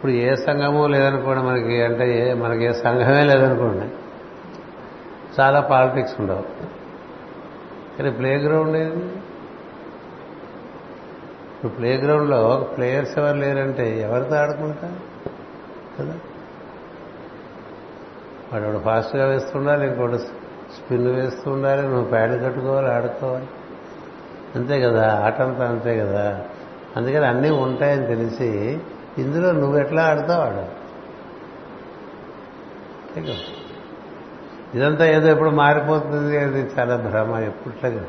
ఇప్పుడు ఏ సంఘము లేదనుకోండి మనకి అంటే ఏ మనకి ఏ సంఘమే లేదనుకోండి. చాలా పాలిటిక్స్ ఉండవు. కానీ ప్లే గ్రౌండ్ ఏది? ఇప్పుడు ప్లే గ్రౌండ్లో ప్లేయర్స్ ఎవరు లేరంటే ఎవరితో ఆడుకుంటా? కదా? వాడు ఫాస్ట్గా వేస్తుండాలి ఇంకోటి స్పిన్ వేస్తూ ఉండాలి నువ్వు ప్యాడ్ కట్టుకోవాలి ఆడుకోవాలి. అంతే కదా ఆట అంతా అంతే కదా. అందుకని అన్నీ ఉంటాయని తెలిసి ఇందులో నువ్వు ఎట్లా ఆడతావు ఆడు. ఇదంతా ఏదో ఎప్పుడు మారిపోతుంది అది చాలా భ్రమ ఎప్పుట్లాగా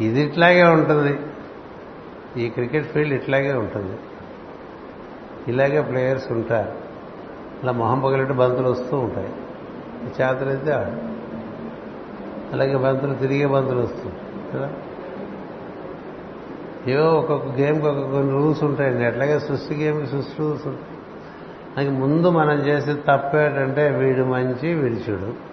ఇది ఇట్లాగే ఉంటుంది. ఈ క్రికెట్ ఫీల్డ్ ఇట్లాగే ఉంటుంది. ఇలాగే ప్లేయర్స్ ఉంటారు. అలా మొహం పగలట్టు బంతులు వస్తూ ఉంటాయి. చేతలైతే ఆడు. అలాగే బంతులు తిరిగే బంతులు వస్తూ కదా? ఏవో ఒక్కొక్క గేమ్కి ఒక్కొక్క రూల్స్ ఉంటాయండి. అట్లాగే సృష్టి గేమ్కి సృష్టి రూల్స్ ఉంటాయి. నాకు ముందు మనం చేసే తప్పేటంటే వీడు మంచి వీడు చెడు.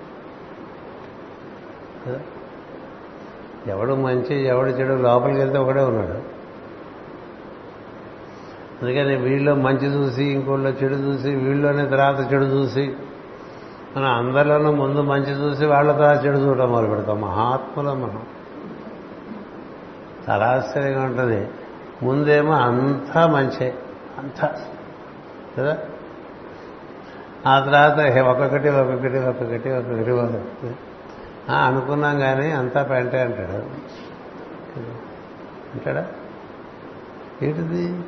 ఎవడు మంచి ఎవడు చెడు లోపలికి వెళ్తే ఒకడే ఉన్నాడు. అందుకని వీళ్ళు మంచి చూసి ఇంకోళ్ళలో చెడు చూసి వీళ్ళలోనే తర్వాత చెడు చూసి మనం అందరిలోనూ ముందు మంచి చూసి వాళ్ళ తర్వాత చెడు చూడటం మొదలు పెడతాం మహాత్ములం మనం. చాలా ఆశ్చర్యంగా ఉంటుంది. ముందేమో అంతా మంచే అంతా. కదా? ఆ తర్వాత ఒక్కొక్కటి ఒక్కొక్కటి ఒక్కొక్కటి ఒక్కొక్కటి ఒక్కొక్కటి. అనుకున్నాం కానీ అంతా పెంటే అంటాడు. అంటాడా? ఏంటిది?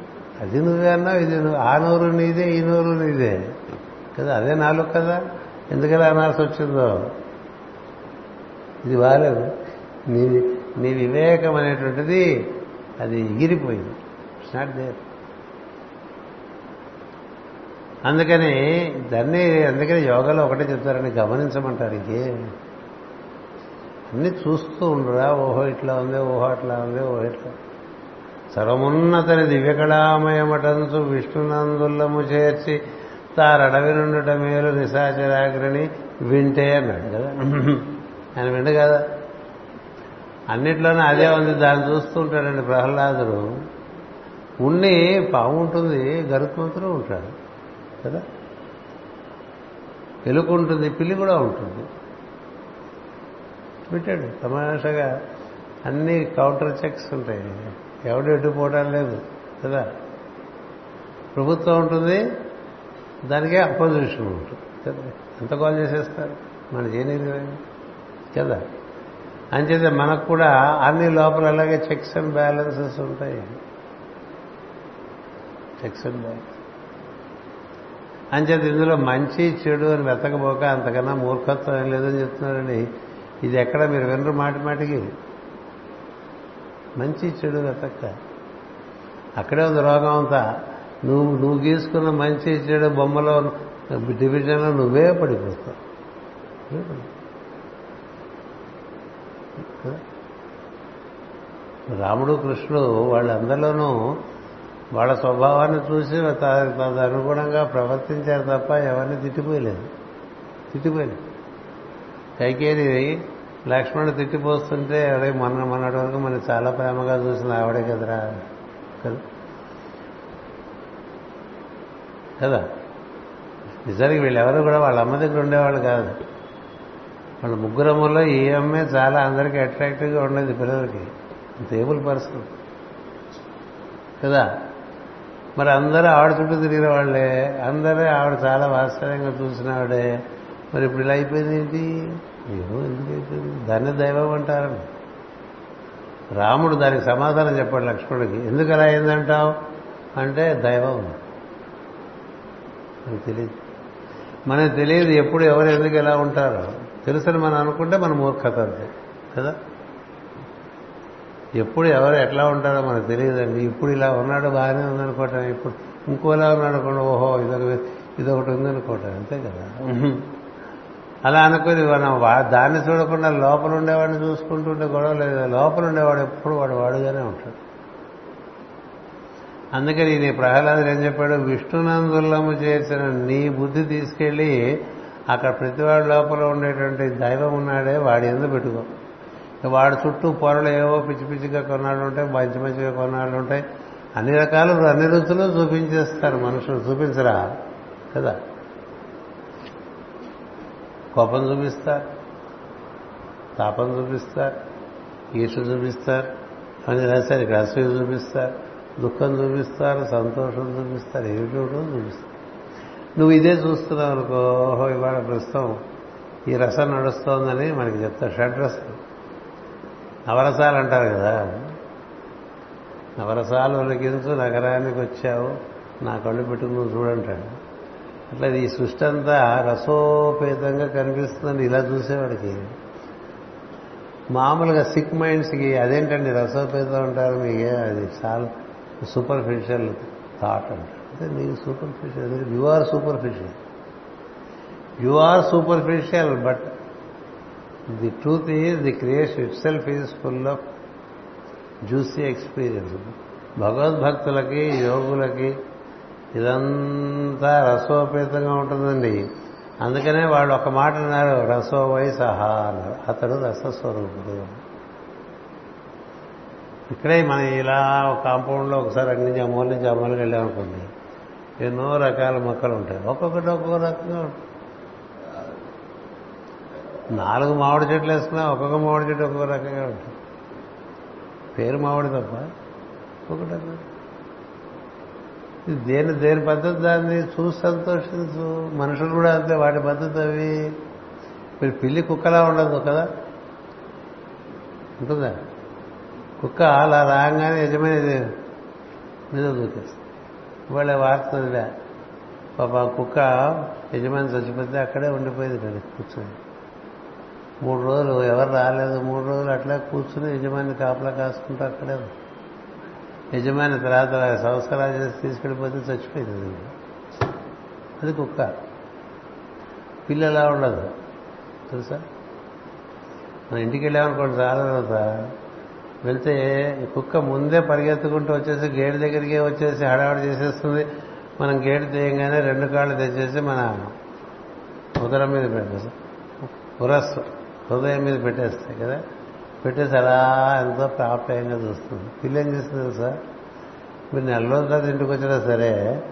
అది నువ్వే అన్నావు ఇది నువ్వు. ఆ నోరు నీదే ఈ నోరు నీదే. కదా అదే నాలుగు కదా? ఎందుకలా అనాల్సి వచ్చిందో? ఇది బాలేదు. నీది నీ వివేకం అనేటువంటిది అది ఎగిరిపోయింది. ఇట్స్ నాట్ దేర్ అందుకని దాన్ని అందుకని యోగాలో ఒకటే చెప్తారని గమనించమంటారు ఇంకే. అన్ని చూస్తూ ఉండరా ఓహో ఇట్లా ఉంది ఓహో అట్లా ఉంది ఓహో ఇట్లా. సర్వమున్నతని దివ్యకళామయమటంచు విష్ణునందుల్లము చేర్చి తారడవి నుండుట మేలు నిశాచరాగ్రని వింటే అన్నాడు కదా. ఆయన విండు కదా? అన్నిట్లోనే అదే ఉంది. దాన్ని చూస్తూ ఉంటాడండి ప్రహ్లాదుడు. ఉన్ని పాము ఉంటుంది గరుత్మంతుడు ఉంటాడు కదా? ఎలుక ఉంటుంది పిల్లి కూడా ఉంటుంది. పెట్టాడు. తమాషగా అన్ని కౌంటర్ చెక్స్ ఉంటాయి. ఎవడు ఎట్టుపోవడం లేదు. కదా? ప్రభుత్వం ఉంటుంది దానికే అపోజిషన్ ఉంటుంది. కదా? ఎంత కాల్ చేసేస్తారు? మన చేయలేదు కదా? అంచేత మనకు కూడా అన్ని లోపల అలాగే చెక్స్ అండ్ బ్యాలెన్సెస్ ఉంటాయి. చెక్స్ అండ్ బ్యాలెన్స్ అంచేత ఇందులో మంచి చెడు అని వెతకపోక అంతకన్నా మూర్ఖత్వం ఏం లేదని చెప్తున్నారండి ఇది ఎక్కడ మీరు వినరు మాటి మాటికి. మంచి చెడు వెతక్క అక్కడే ఉంది రోగం అంతా. నువ్వు నువ్వు గీసుకున్న మంచి చెడు బొమ్మలో డివిజన్లో నువ్వే పడిపోతావు. రాముడు కృష్ణుడు వాళ్ళందరిలోనూ వాళ్ళ స్వభావాన్ని చూసి తదనుగుణంగా ప్రవర్తించారు తప్ప ఎవరిని తిట్టిపోయలేదు. తిట్టిపోయలేదు. కైకేది లక్ష్మణుడు తిట్టిపోస్తుంటే అరే మన మొన్నటి వరకు మనం చాలా ప్రేమగా చూసిన ఆవిడే కదరా? కదా? కదా? నిజానికి వీళ్ళెవరూ కూడా వాళ్ళ అమ్మ దగ్గర ఉండేవాళ్ళు కాదు. వాళ్ళ ముగ్గురములో ఈ అమ్మే చాలా అందరికీ అట్రాక్టివ్గా ఉండేది పిల్లలకి. టేబుల్ పర్సన్ కదా? మరి అందరూ ఆవిడ చుట్టూ తిరిగిన వాళ్ళే. అందరూ ఆవిడ చాలా వాస్తవంగా చూసిన ఆవిడే. మరి ఇప్పుడు ఇలా అయిపోయింది ఏంటి? ఏమో ఎందుకు అయిపోయింది? దాన్ని దైవం అంటారు. రాముడు దానికి సమాధానం చెప్పాడు లక్ష్మణుడికి. ఎందుకు అలా అయిందంటావు? అంటే దైవం. మనకు తెలియదు. మనకు తెలియదు ఎప్పుడు ఎవరు ఎందుకు ఎలా ఉంటారో. తెలుసని మనం అనుకుంటే మన మూర్ఖత అంతే కదా? ఎప్పుడు ఎవరు ఎట్లా ఉంటారో మనకు తెలియదండి. ఇప్పుడు ఇలా ఉన్నాడు బాగానే ఉందనుకోవటం. ఇప్పుడు ఇంకోలా ఉన్నాడు అనుకోండి ఓహో ఇదొక ఇదొకటి ఉందనుకోవటం. అంతే కదా? అలా అనుకుని మనం దాన్ని చూడకుండా లోపల ఉండేవాడిని చూసుకుంటుంటే గొడవ లేదు. లోపల ఉండేవాడు ఎప్పుడు వాడు వాడుగానే ఉంటాడు. అందుకని నీ ప్రహ్లాదుడు ఏం చెప్పాడు? విష్ణునందులము చేసిన నీ బుద్ధి తీసుకెళ్ళి అక్కడ ప్రతివాడి లోపల ఉండేటువంటి దైవం ఉన్నాడే వాడి ఎందుకు పెట్టుకో? వాడి చుట్టూ పొరలు ఏవో పిచ్చి పిచ్చిగా కొన్నాళ్ళు ఉంటాయి మంచి మంచిగా కొన్నాళ్ళు ఉంటాయి. అన్ని రకాలు అన్ని రుచులు చూపించేస్తారు మనుషులు. చూపించరా? కదా? కోపం చూపిస్తారు తాపం చూపిస్తారు ఈర్ష చూపిస్తారు అని రాశారు. ఇక్కడ అసూయ చూపిస్తారు దుఃఖం చూపిస్తారు సంతోషం చూపిస్తారు ఏమిటో చూపిస్తారు? నువ్వు ఇదే చూస్తున్నావు అనుకో ఓహో ఇవాళ ప్రస్తుతం ఈ రసం నడుస్తోందని మనకి చెప్తారు షడ్రసం నవరసాలు అంటారు కదా. నవరసాలు ఉలికించు నగరానికి వచ్చావు నా కళ్ళు పెట్టుకుని నువ్వు చూడంటాడు. అట్లా ఈ సృష్టి అంతా రసోపేతంగా కనిపిస్తుందని ఇలా చూసేవాడికి. మామూలుగా సిక్ మైండ్స్కి అదేంటండి రసోపేతం అంటారు మీకు? అది చాలా సూపర్ఫిషియల్ థాట్ అంటారు. అంటే నీకు superficial you are superficial you are superficial but the truth is the creation itself is full of juicy experience భగవద్భక్తులకి యోగులకి ఇదంతా రసోపేతంగా ఉంటుందండి. అందుకనే వాళ్ళు ఒక మాట అన్నారు రసో సహా అన్నారు. అతడు రసస్వరూపుడు. ఇక్కడే మనం ఇలా ఒక కాంపౌండ్లో ఒకసారి అక్కడి నుంచి అమ్మోల నుంచి అమ్మోలకి వెళ్ళామనుకోండి. ఎన్నో రకాల మొక్కలు ఉంటాయి. ఒక్కొక్కటి ఒక్కొక్క రకంగా నాలుగు మామిడి చెట్లు వేసుకున్నా ఒక్కొక్క మామిడి చెట్టు ఒక్కొక్క రకంగా ఉంటుంది. పేరు మామిడి తప్ప ఒకటి ఇది దేని దేని పద్ధతి దాన్ని చూసి సంతోషించు. మనుషులు కూడా అంతే వాటి పద్ధతి అవి. మీరు పిల్లి కుక్కలా ఉండదు కదా? ఉంటుందా? కుక్క అలా రాగానే యజమాని మీద దూకేస్తుంది. ఇవాళ వార్త పాప కుక్క యజమాని చచ్చిపోతే అక్కడే ఉండిపోయింది కదా కూర్చొని. మూడు రోజులు ఎవరు రాలేదు మూడు రోజులు అట్లా కూర్చుని యజమాని కాపలా కాసుకుంటూ అక్కడే యజమాని తర్వాత సంస్కారాలు చేసి తీసుకెళ్ళిపోతే చచ్చిపోయింది అది. అది కుక్క. పిల్లు ఎలా ఉండదు. తెలుసా? మన ఇంటికి వెళ్ళామనుకోండి చాలా తర్వాత వెళ్తే కుక్క ముందే పరిగెత్తుకుంటూ వచ్చేసి గేటు దగ్గరికి వచ్చేసి హడావిడి చేసేస్తుంది. మనం గేటు తీయంగానే రెండు కాళ్ళు తెచ్చేసి మన ఉదరం మీద పెట్టేస్తాం. ఉరస్సు హృదయం మీద పెట్టేస్తాయి కదా? పెట్టేసి అలా ఎంతో ప్రాప్యంగా చూస్తుంది. పిల్ల ఏం చేస్తుంది సార్? మీరు నెల రోజుల తర్వాత ఇంటికి వచ్చినా సరే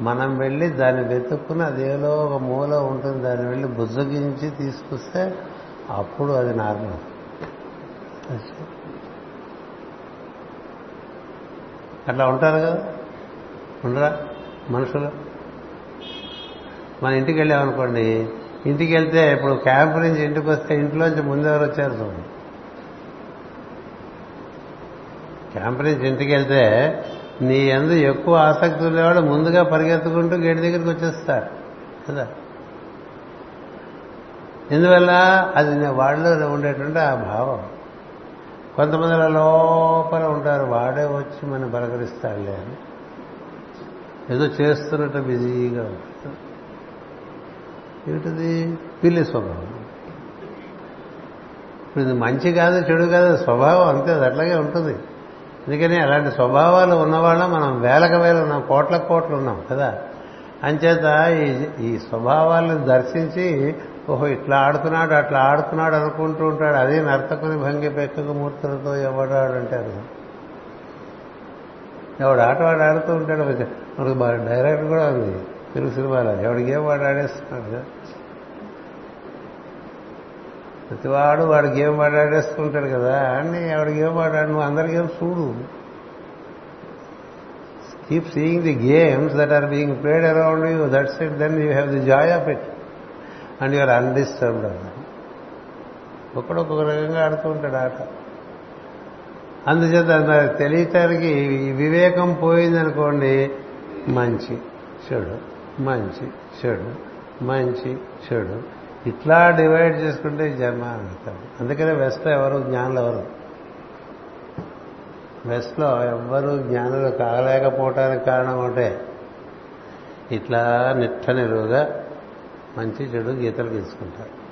మనం వెళ్ళి దాన్ని వెతుక్కుని అదేలో ఒక మూల ఉంటుంది. దాన్ని వెళ్ళి బుజ్జగించి తీసుకొస్తే అప్పుడు అది నార్మల్. అట్లా ఉంటారు కదా? ఉండరా? మనుషులు? మన ఇంటికి వెళ్ళామనుకోండి ఇంటికి వెళ్తే ఇప్పుడు క్యాంపు నుంచి ఇంటికి వస్తే ఇంట్లోంచి ముందెవరు వచ్చారు చూడండి క్యాంపు నుంచి ఇంటికి వెళ్తే నీ ఎందు ఎక్కువ ఆసక్తి ఉండేవాడు ముందుగా పరిగెత్తుకుంటూ గేట్ దగ్గరికి వచ్చేస్తారు కదా? ఎందువల్ల? అది వాళ్ళలో ఉండేటువంటి ఆ భావం. కొంతమంది లోపల ఉంటారు వాడే వచ్చి మనం పలకరిస్తాడులే అని. ఏదో చేస్తున్నట్టు బిజీగా ఏమిటిది? పిల్లి స్వభావం. ఇప్పుడు ఇది మంచి కాదు చెడు కాదు స్వభావం అంతే అది అట్లాగే ఉంటుంది. అందుకని అలాంటి స్వభావాలు ఉన్నవాళ్ళం మనం వేలకు వేలు ఉన్నాం కోట్ల కోట్లు ఉన్నాం కదా. అంచేత ఈ ఈ స్వభావాలను దర్శించి ఓహో ఇట్లా ఆడుతున్నాడు అట్లా ఆడుతున్నాడు అనుకుంటూ ఉంటాడు. అదే నర్తకుని భంగి పెక్కకు మూర్తులతో ఎవడాడు అంటారు ఎవడు ఆట వాడు ఆడుతూ ఉంటాడు. మనకు డైరెక్ట్ కూడా ఉంది తెలుగు సినిమాలో. ఎవడికి ఏం వాడు ఆడేస్తున్నాడు? కదా ప్రతివాడు వాడు గేమ్ వాడు ఆడేసుకుంటాడు కదా. అని ఎవడికి గేమ్ వాడాడు నువ్వు అందరి గేమ్ చూడు. Keep seeing the games that are being played around you that's it then you have the joy of it and you're undisturbed ఒకడు ఒకడొక్కొక్క రకంగా ఆడుతూ ఉంటాడు ఆట. అందుచేత తెలియటానికి వివేకం పోయిందనుకోండి మంచి చెడు మంచి చెడు మంచి చెడు. ఇట్లా డివైడ్ చేసుకుంటే జన్మ అంటారు అందుకనే వెస్ట్లో ఎవరు జ్ఞానులు ఎవరు? వెస్ట్లో ఎవ్వరూ జ్ఞానులు కాగలేకపోవటానికి కారణం ఒకటే. ఇట్లా నిట్ట నిలువుగా మంచి చెడు గీతలు గీసుకుంటారు.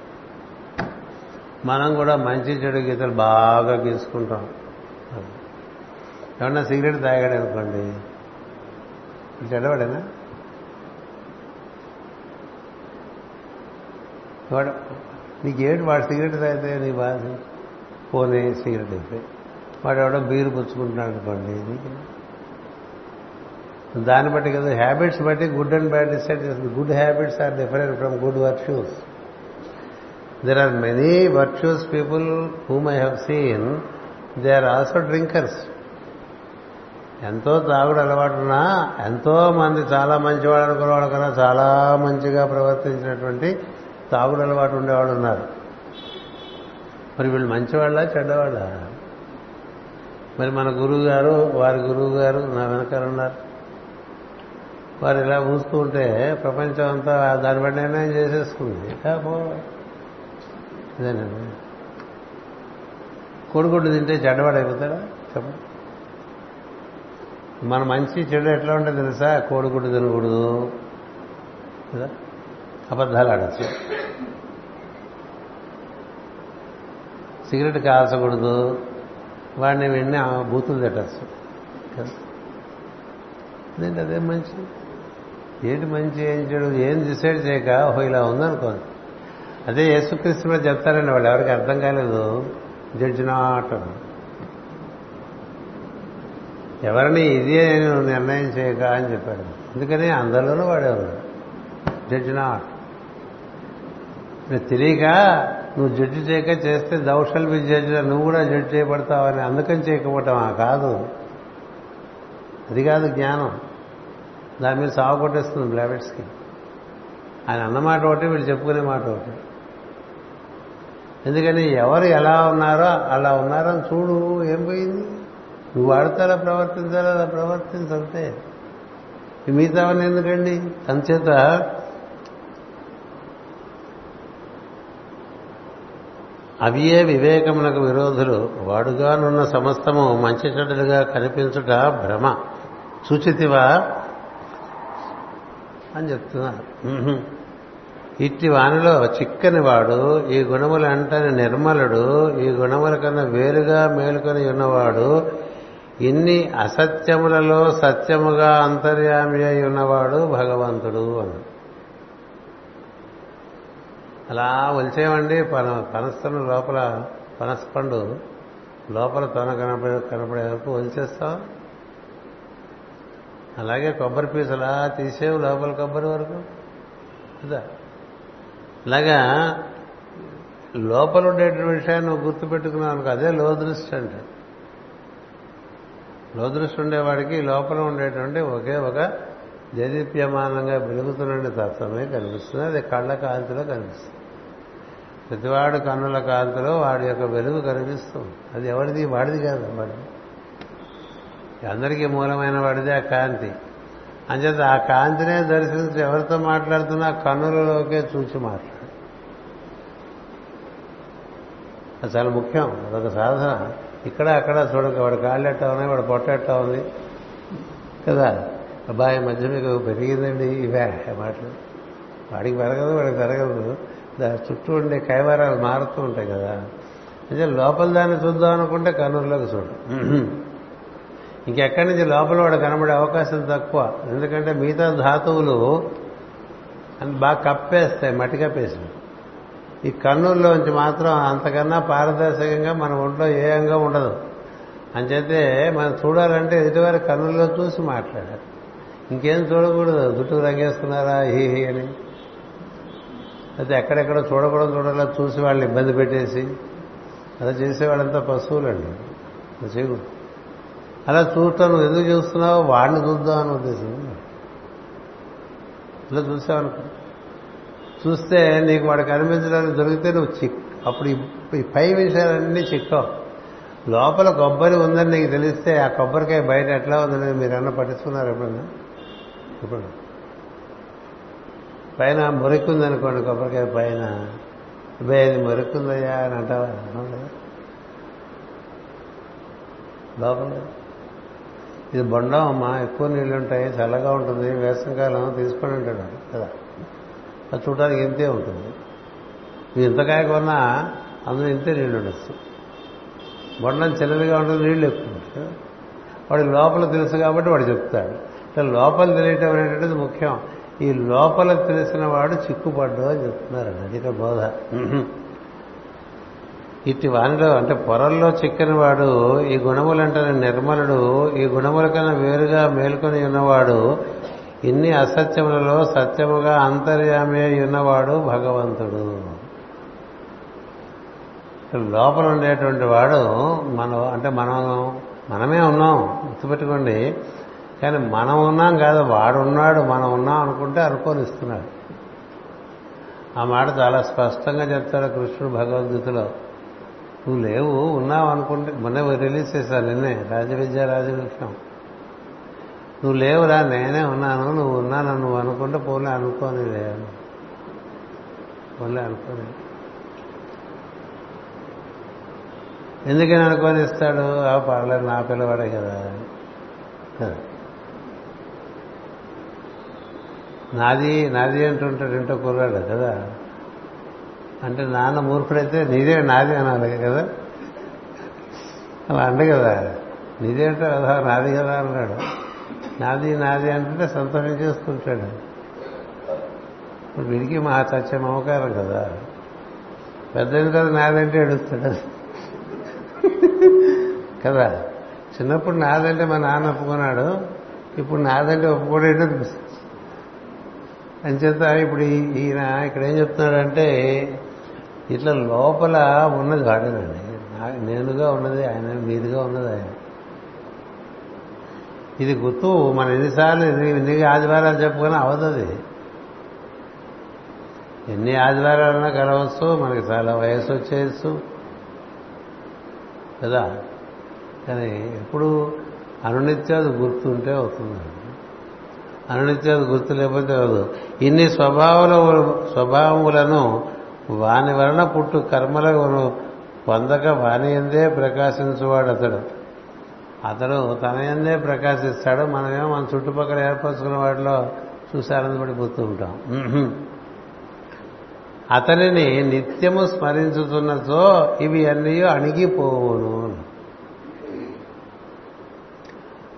మనం కూడా మంచి చెడు గీతలు బాగా గీసుకుంటాం. ఏమన్నా సిగరెట్ తాగాడు అనుకోండి చెడవాడేనా వాడు నీకేమిటి వాడు సిగరెట్ తాగితే నీ బాధ? పోనీ సిగరెట్ అయిపోయి వాడు ఎవడో బీరు పుచ్చుకుంటున్నాడు అనుకోండి. నీకు దాన్ని బట్టి కదా హ్యాబిట్స్ బట్టి గుడ్ అండ్ బ్యాడ్ డిసైడ్ చేస్తుంది. Good habits are different from good virtues there are many virtues people whom I have seen they are also drinkers ఎంతో తాగుడు అలవాటున్నా ఎంతో మంది చాలా మంచివాడు అనుకున్న వాళ్ళకన్నా చాలా మంచిగా ప్రవర్తించినటువంటి తాగుడు అలవాటు ఉండేవాళ్ళు ఉన్నారు. మరి వీళ్ళు మంచివాళ్ళ చెడ్డవాళ్ళ? మరి మన గురువు గారు వారి గురువు గారు నా వెనకాల ఉన్నారు. వారు ఇలా ఊస్తూ ఉంటే ప్రపంచం అంతా దాన్ని బట్టి నిర్ణయం చేసేసుకుంది. ఇదేనండి కొడుకుడు తింటే చెడ్డవాడైపోతాడా చెప్పండి మన మంచి చెడు ఎట్లా ఉంటే తెలుసా? కోడిగుడ్డు తినకూడదు. కదా? అబద్ధాలు ఆడచ్చు. సిగరెట్ కాల్చకూడదు. వాడిని వెండి బూతులు తిట్టచ్చు. కదా? అదే మంచిది ఏంటి మంచి ఏం చెడు ఏం డిసైడ్ చేయక ఓహో ఇలా ఉందనుకోండి. అదే యేసుక్రీస్తు కూడా చెప్తారండి వాళ్ళు ఎవరికి అర్థం కాలేదు. జడ్జి నాట్ ఎవరిని ఇది నేను నిర్ణయం చేయక అని చెప్పాడు. అందుకని అందరిలోనూ వాడేవాడు జడ్జి నాట్ తెలియక నువ్వు జడ్జి చేయక చేస్తే దౌషల్ బి జడ్జి నువ్వు కూడా జడ్జి చేయబడతావని అందుకని చేయకపోవటం కాదు. అది కాదు జ్ఞానం. దాని మీద సాగు కొట్టేస్తుంది బ్లాబెట్స్కి ఆయన అన్నమాట ఒకటి వీళ్ళు చెప్పుకునే మాట ఒకటి. ఎందుకని ఎవరు ఎలా ఉన్నారో అలా ఉన్నారని చూడు ఏం పోయింది? నువ్వు వాడితే అలా ప్రవర్తించాలి అలా ప్రవర్తించంతే ఎందుకండి? అంచేత అవియే వివేకమునకు విరోధులు. వాడుగానున్న సమస్తము మంచి చెడ్డలుగా కనిపించుట భ్రమ. సూచితివా? అని చెప్తున్నారు. ఇట్టి వానిలో చిక్కని వాడు ఈ గుణములు అంటని నిర్మలుడు ఈ గుణముల కన్నా వేరుగా మేలుకొని ఉన్నవాడు ఇన్ని అసత్యములలో సత్యముగా అంతర్యామి అయి ఉన్నవాడు భగవంతుడు అని. అలా వలిచేయమండి పన పనస్తున్న లోపల పనసపండు లోపల తొన కనపడే కనపడే వరకు ఒలిచేస్తాం అలాగే కొబ్బరి పీసు అలా తీసేవు లోపల కొబ్బరి వరకు. కదా? అలాగా లోపల ఉండేటువంటి విషయాన్ని నువ్వు గుర్తుపెట్టుకున్నావు అదే లోదృష్టి అంటే. లోదృష్టి ఉండేవాడికి లోపల ఉండేటువంటి ఒకే ఒక దేదీప్యమానంగా వెలుగుతున్న తత్వమే కనిపిస్తుంది. అది కళ్ళ కాంతిలో కనిపిస్తుంది. ప్రతివాడు కన్నుల కాంతిలో వాడి యొక్క వెలుగు కనిపిస్తుంది. అది ఎవరిది? వాడిది కాదు వాడిది అందరికీ మూలమైన వాడిదే ఆ కాంతి. అంచేత ఆ కాంతినే దర్శించి ఎవరితో మాట్లాడుతున్నా కన్నులలోకే చూచి మాట్లాడు. అది చాలా ముఖ్యం. అదొక సాధన. ఇక్కడ అక్కడ చూడక వాడు కాళ్ళు ఎట్టా ఉన్నాయి వాడు పొట్ట ఎట్టా ఉంది. కదా? అబ్బాయి మధ్య మీకు పెరిగిందండి. ఇవే మాటలు. వాడికి పెరగదు వాడికి పెరగదు. దాని చుట్టూ ఉండే కైవారాలు మారుతూ ఉంటాయి కదా. అంటే లోపల దాన్ని చూద్దాం అనుకుంటే కన్నుల్లోకి చూడు. ఇంకెక్కడి నుంచి లోపల వాడు కనబడే అవకాశం తక్కువ. ఎందుకంటే మిగతా ధాతువులు అని బాగా కప్పేస్తాయి మట్టి కప్పేసి ఈ కన్నుల్లోంచి మాత్రం అంతకన్నా పారదర్శకంగా మన ఒంట్లో ఏ అంగం ఉండదు. అంచేతే మనం చూడాలంటే ఎదుటివారి కన్నుల్లో చూసి మాట్లాడాలి. ఇంకేం చూడకూడదు. జుట్టు రంగేస్తున్నారా? హీ హీ అని. అయితే ఎక్కడెక్కడ చూడకూడదు చూడాలా? చూసి వాళ్ళని ఇబ్బంది పెట్టేసి. అలా చేసేవాళ్ళంతా పశువులండి. చేయకూడదు. అలా చూడటం నువ్వు ఎందుకు చూస్తున్నావు వాడిని చూద్దాం అని ఉద్దేశం. ఇలా చూసావనుకో. చూస్తే నీకు వాడు కనిపించడానికి దొరికితే నువ్వు చిక్. అప్పుడు ఈ పై విషయాలన్నీ చిక్కావు. లోపల కొబ్బరి ఉందని నీకు తెలిస్తే ఆ కొబ్బరికాయ బయట ఎట్లా ఉందని మీరు అన్న పట్టించుకున్నారు ఎప్పుడన్నా? ఇప్పుడు పైన మురికుందనుకోండి కొబ్బరికాయ పైన. అబ్బాయి అది మురికుందయ్యా అని అంటావా? లోపల ఇది బొండం అమ్మా ఎక్కువ నీళ్ళు ఉంటాయి చల్లగా ఉంటుంది వేసంకాలం తీసుకొని ఉంటాడు కదా. అది చూడడానికి ఇంతే ఉంటుంది. నువ్వు ఇంతకాయ కొన్నా అందులో ఇంతే నీళ్ళు ఉండొచ్చు బొండం చిన్నదిగా ఉంటుంది నీళ్ళు ఎక్కువ వాడి లోపల తెలుసు కాబట్టి వాడు చెప్తాడు. ఇట్లా లోపల తెలియటం అనేటువంటిది ముఖ్యం. ఈ లోపల తెలిసిన వాడు చిక్కుపడ్డు అని చెప్తున్నారు అధిక బోధ. ఇట్టి వానిలో అంటే పొరల్లో చిక్కని వాడు ఈ గుణములంటే నిర్మలుడు ఈ గుణముల కన్నా వేరుగా మేల్కొని ఉన్నవాడు ఇన్ని అసత్యములలో సత్యముగా అంతర్యామి ఉన్నవాడు భగవంతుడు. లోపల ఉండేటువంటి వాడు మన అంటే మనం మనమే ఉన్నాం గుర్తుపెట్టుకోండి. కానీ మనం ఉన్నాం కాదు వాడు ఉన్నాడు మనం ఉన్నాం అనుకుంటే అనుకోనిస్తున్నాడు. ఆ మాట చాలా స్పష్టంగా చెప్తాడు కృష్ణుడు భగవద్గీతలో. నువ్వు లేవు ఉన్నావు అనుకుంటే మొన్న రిలీజ్ చేశాను నిన్నే రాజవిద్య రాజవృక్షం నువ్వు లేవురా నేనే ఉన్నాను నువ్వు ఉన్నాను నువ్వు అనుకుంటే పోలే అనుకోని లేదు పోలే అనుకోని ఎందుకని అనుకొని ఇస్తాడు ఆ పర్లేదు నా పిల్లవాడే కదా. కదా నాది నాది అంటుంటాడు ఇంటో కుర్రాడు కదా. అంటే నాన్న మూర్ఖుడైతే నీదే నాది అనాలి కదా? అలా అండ కదా. నీదే అంటే కదా నాది కదా అన్నాడు. నాది నాది అంటే సంతోషం చేసుకుంటాడు. ఇప్పుడు వీడికి మా చచ్చే మమకారం కదా. పెద్ద కదా నాదంటే అడుగుతాడు కదా. చిన్నప్పుడు నాదంటే మా నాన్న ఒప్పుకున్నాడు. ఇప్పుడు నాదంటే ఒప్పుకోడేటో అంచేత ఇప్పుడు ఈయన ఇక్కడ ఏం చెప్తున్నాడంటే ఇట్లా లోపల ఉన్నది వాడేనండి నేనుగా ఉన్నది ఆయన మీదుగా ఉన్నది ఆయన. ఇది గుర్తు మన ఎన్నిసార్లు ఎన్ని ఆదివారాలు చెప్పుకొని అవదది ఎన్ని ఆదివారాలన్నా కలవచ్చు మనకి చాలా వయసు వచ్చేయచ్చు. కదా? కానీ ఎప్పుడు అనునిత్యాది గుర్తుంటే అవుతుందండి. అనునిత్యాది గుర్తు లేకపోతే అవదు. ఇన్ని స్వభావాల స్వభావములను వాని వలన పుట్టు కర్మలను పొందక వాని ఎందే ప్రకాశించువాడు అతడు. అతడు తన ఎందే ప్రకాశిస్తాడు మనమేమో మన చుట్టుపక్కల ఏర్పరచుకున్న వాటిలో చూసి ఆనందపడిపోతూ ఉంటాం. అతనిని నిత్యము స్మరించుతున్నచో ఇవి అన్నీ అణిగిపోవును.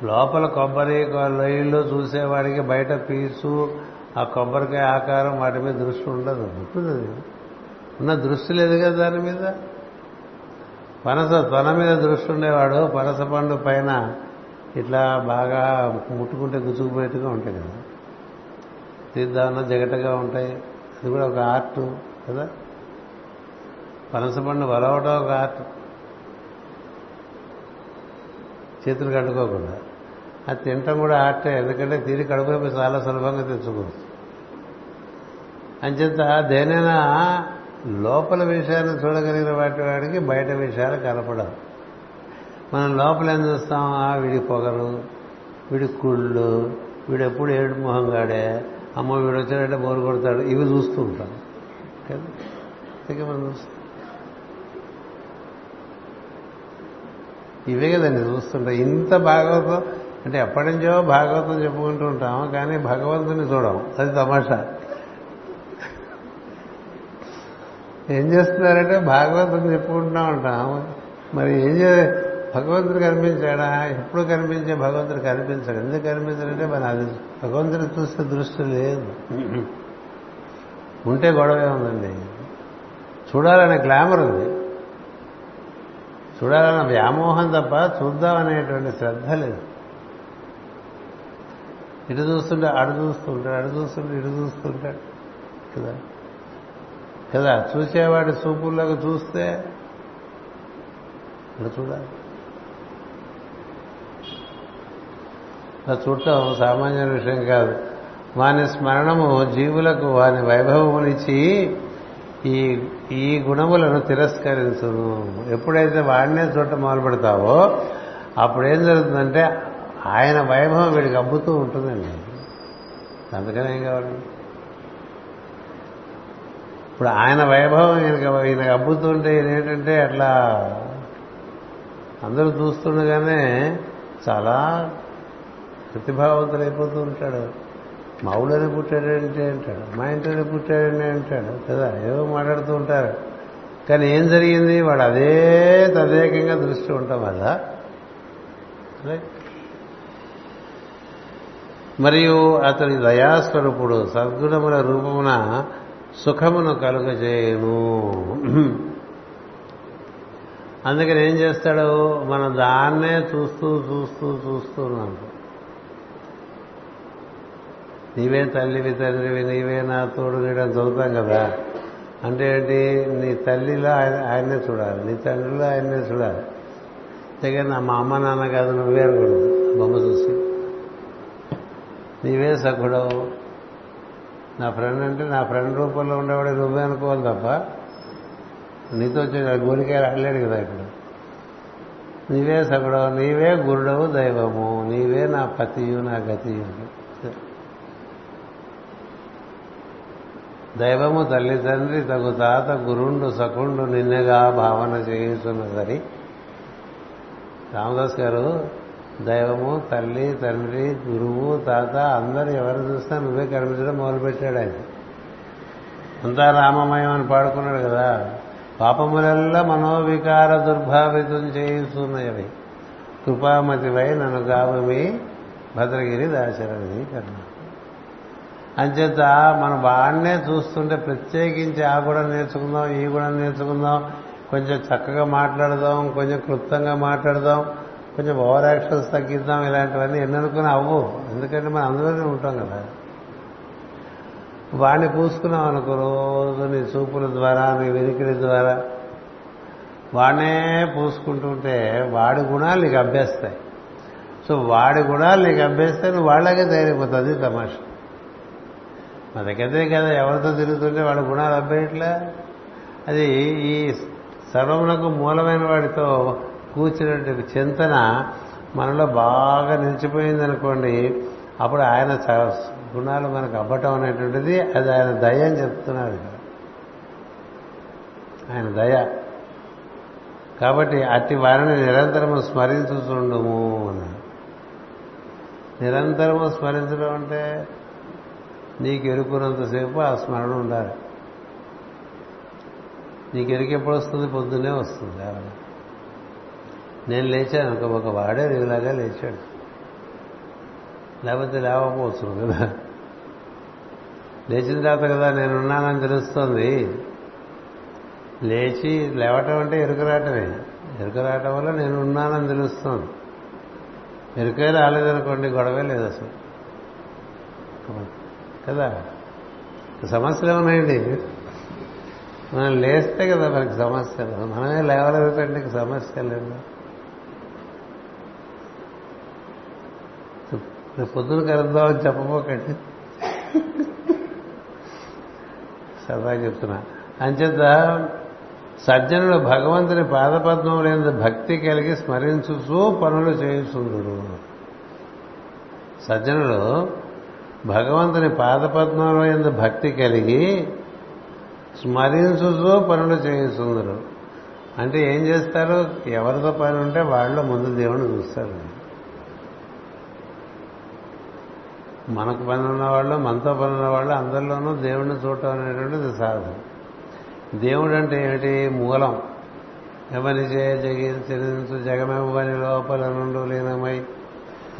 లోపల కొబ్బరి లొయ్యిల్లో చూసేవాడికి బయట పీసు ఆ కొబ్బరికాయ ఆకారం వాటి మీద దృష్టి ఉండదు. ఉంటుంది ఉన్న దృష్టి లేదు కదా దాని మీద? పనస తన మీద దృష్టి ఉండేవాడు పనస పండు పైన ఇట్లా బాగా ముట్టుకుంటే గుచ్చుకుపోయేట్టుగా ఉంటాయి కదా. తీద్దామన్నా జగటగా ఉంటాయి. అది కూడా ఒక ఆర్ట్ కదా? పనస పండు వలవటం ఒక ఆర్ట్. చేతులు కట్టుకోకుండా. అది తినటం కూడా ఆర్టే ఎందుకంటే తిరిగి కడుపు చాలా సులభంగా తెచ్చుకోవచ్చు. అంచేత దేనైనా లోపల విషయాన్ని చూడగలిగిన వాటి వాడికి బయట విషయాలు కనపడవు. మనం లోపల ఏం చూస్తాం? వీడి పొగరు వీడి కుళ్ళు వీడెప్పుడు ఏడు మొహం గాడే అమ్మ వీడు వచ్చాడంటే బోరు కొడతాడు ఇవి చూస్తూ ఉంటాం. కదా? మనం చూస్తాం. ఇవే కదండి చూస్తుంటాం ఇంత భాగవతం అంటే ఎప్పటి నుంచో భాగవతం చెప్పుకుంటూ ఉంటాం కానీ భగవంతుని చూడము. అది తమాషా. ఏం చేస్తున్నారంటే భాగవతం చెప్పుకుంటూ ఉంటాం మరి ఏం చే భగవంతుడు కనిపించాడా? ఎప్పుడు కనిపించే భగవంతుడు కనిపించాడు. ఎందుకు కనిపించాడంటే మన అది భగవంతుడు చూస్తే దృష్టి లేదు. ఉంటే గొడవే ఉందండి. చూడాలనే గ్లామర్ ఉంది. చూడాలన్న వ్యామోహం తప్ప చూద్దామనేటువంటి శ్రద్ధ లేదు. ఇటు చూస్తుంటే అడు చూస్తుంటాడు అడు చూస్తుంటే ఇటు చూస్తుంటాడు కదా? కదా చూసేవాడి చూపుల్లోకి చూస్తే ఇక్కడ చూడాలి. అలా చూడటం సామాన్య విషయం కాదు. వాని స్మరణము జీవులకు వాని వైభవమునిచ్చి ఈ ఈ గుణములను తిరస్కరించును. ఎప్పుడైతే వాడినే చూడటం మొదలు పెడతావో అప్పుడేం జరుగుతుందంటే ఆయన వైభవం వీడికి అబ్బుతూ ఉంటుందండి. అందుకనే ఏం కావాలి? ఇప్పుడు ఆయన వైభవం ఈయనకి ఈయనకు అబ్బుతుంటే ఈయన ఏంటంటే అట్లా అందరూ చూస్తుండగానే చాలా ప్రతిభావంతులైపోతూ ఉంటాడు. మా ఊళ్ళోనే పుట్టాడంటే అంటాడు మా ఇంట్లోనే పుట్టాడంటే అంటాడు కదా ఏదో మాట్లాడుతూ ఉంటారు. కానీ ఏం జరిగింది? వాడు అదే తదేకంగా దృష్టి ఉంటాం వల్ల. మరియు అతడి దయాస్వరూపుడు సద్గుణముల రూపమున సుఖమును కలుగజేయును. అందుకని ఏం చేస్తాడు? మనం దాన్నే చూస్తూ చూస్తూ చూస్తూ ఉన్నాం నీవే తల్లివి తండ్రివి నీవే నా తోడు నీడని చదువుతాం కదా. అంటే ఏంటి? నీ తల్లిలో ఆయన ఆయన్నే చూడాలి. నీ తండ్రిలో ఆయన్నే చూడాలి. అంతేగా నా మా అమ్మ నాన్న కాదు నువ్వే అనుకూడదు బొమ్మ చూసి. నీవే సఖుడవు. నా ఫ్రెండ్ అంటే నా ఫ్రెండ్ రూపంలో ఉండేవాడే నువ్వే అనుకోవాలి తప్ప. నీతో వచ్చే గోలికాయలు కదా ఇప్పుడు. నీవే సగుడవు నీవే గురుడవు దైవము నీవే నా పతియు నా గతియు. దైవము తల్లి తండ్రి తగు తాత గురుండు సకుండు నిన్నగా భావన చేయుతున్నదని రామదాస్ గారు దైవము తల్లి తండ్రి గురువు తాత అందరూ ఎవరు చూసినా నువ్వే కనిపించడం మొదలుపెట్టాడు ఆయన. అంతా రామమయం అని పాడుకున్నాడు కదా. పాపములల్లా మనోవికార దుర్భావితం చేయుతున్నవి కృపామతివై నన్ను గావమి భద్రగిరి దాశరథి కర్ణ అంచేత మనం వాడినే చూస్తుంటే ప్రత్యేకించి ఆ కూడా నేర్చుకుందాం ఈ కూడా నేర్చుకుందాం. కొంచెం చక్కగా మాట్లాడదాం కొంచెం క్లుప్తంగా మాట్లాడదాం. కొంచెం ఓవర్ యాక్షన్స్ తగ్గిద్దాం ఇలాంటివన్నీ ఎన్ని అనుకుని అవ్వు. ఎందుకంటే మనం అందులోనే ఉంటాం కదా. వాడిని పూసుకున్నాం అనుకో రోజు నీ చూపుల ద్వారా నీ వెనుకడి ద్వారా. వాడినే పూసుకుంటుంటే వాడి గుణాలు నీకు అభ్యస్తాయి. సో వాడి గుణాలు నీకు అభ్యస్తే నువ్వు వాళ్ళకే తయారైపోతుంది తమాష. మనకైతే కదా. ఎవరితో తిరుగుతుంటే వాడి గుణాలు అబ్బేయట్లే అది ఈ సర్వమునకు మూలమైన వాడితో కూర్చున్నటువంటి చింతన మనలో బాగా నిలిచిపోయింది అనుకోండి అప్పుడు ఆయన గుణాలు మనకు అబ్బటం అనేటువంటిది అది ఆయన దయ అని చెప్తున్నారు ఆయన దయ. కాబట్టి అట్టి వారిని నిరంతరము స్మరించుచుండుము అన్నాడు నిరంతరము స్మరించడం అంటే నీకు ఎరుకున్నంతసేపు ఆ స్మరణ ఉండాలి. నీకు ఎరుకెప్పుడు వస్తుంది పొద్దున్నే వస్తుంది. నేను లేచాను ఒక ఒక వాడే నీలాగా లేచాడు. లేకపోతే లేవకపోవచ్చు కదా. లేచిన తర్వాత కదా నేనున్నానని తెలుస్తుంది. లేచి లేవటం అంటే ఎరుకరాటమే ఎరుకరాటం వల్ల నేను ఉన్నానని తెలుస్తుంది. ఎరుకే రాలేదనుకోండి గొడవే లేదు అసలు. కదా? సమస్యలు ఏమన్నాయండి? మనం లేస్తే కదా మనకి సమస్యలు. మనమే లేవలేదంటే సమస్య లేదు పొద్దున కలుద్దామని చెప్పబోకండి సరదా చెప్తున్నా. అంచేత సజ్జనుడు భగవంతుని పాదపద్మములందు భక్తి కలిగి స్మరించుతూ పనులు చేయుచుండు సజ్జనుడు భగవంతుని పాదపద్మంలో ఎందు భక్తి కలిగి స్మరించుతూ పనులు చేయుచుందరు అంటే ఏం చేస్తారు? ఎవరితో పని ఉంటే వాళ్ళు ముందు దేవుణ్ణి చూస్తారు. మనకు పని ఉన్నవాళ్ళు మనతో పని ఉన్నవాళ్ళు అందరిలోనూ దేవుణ్ణి చూడటం అనేటువంటిది సాధన దేవుడు అంటే ఏమిటి? మూలం. ఎవని చే జగించు జగమెవ్వని లోపల నుండు లీనమై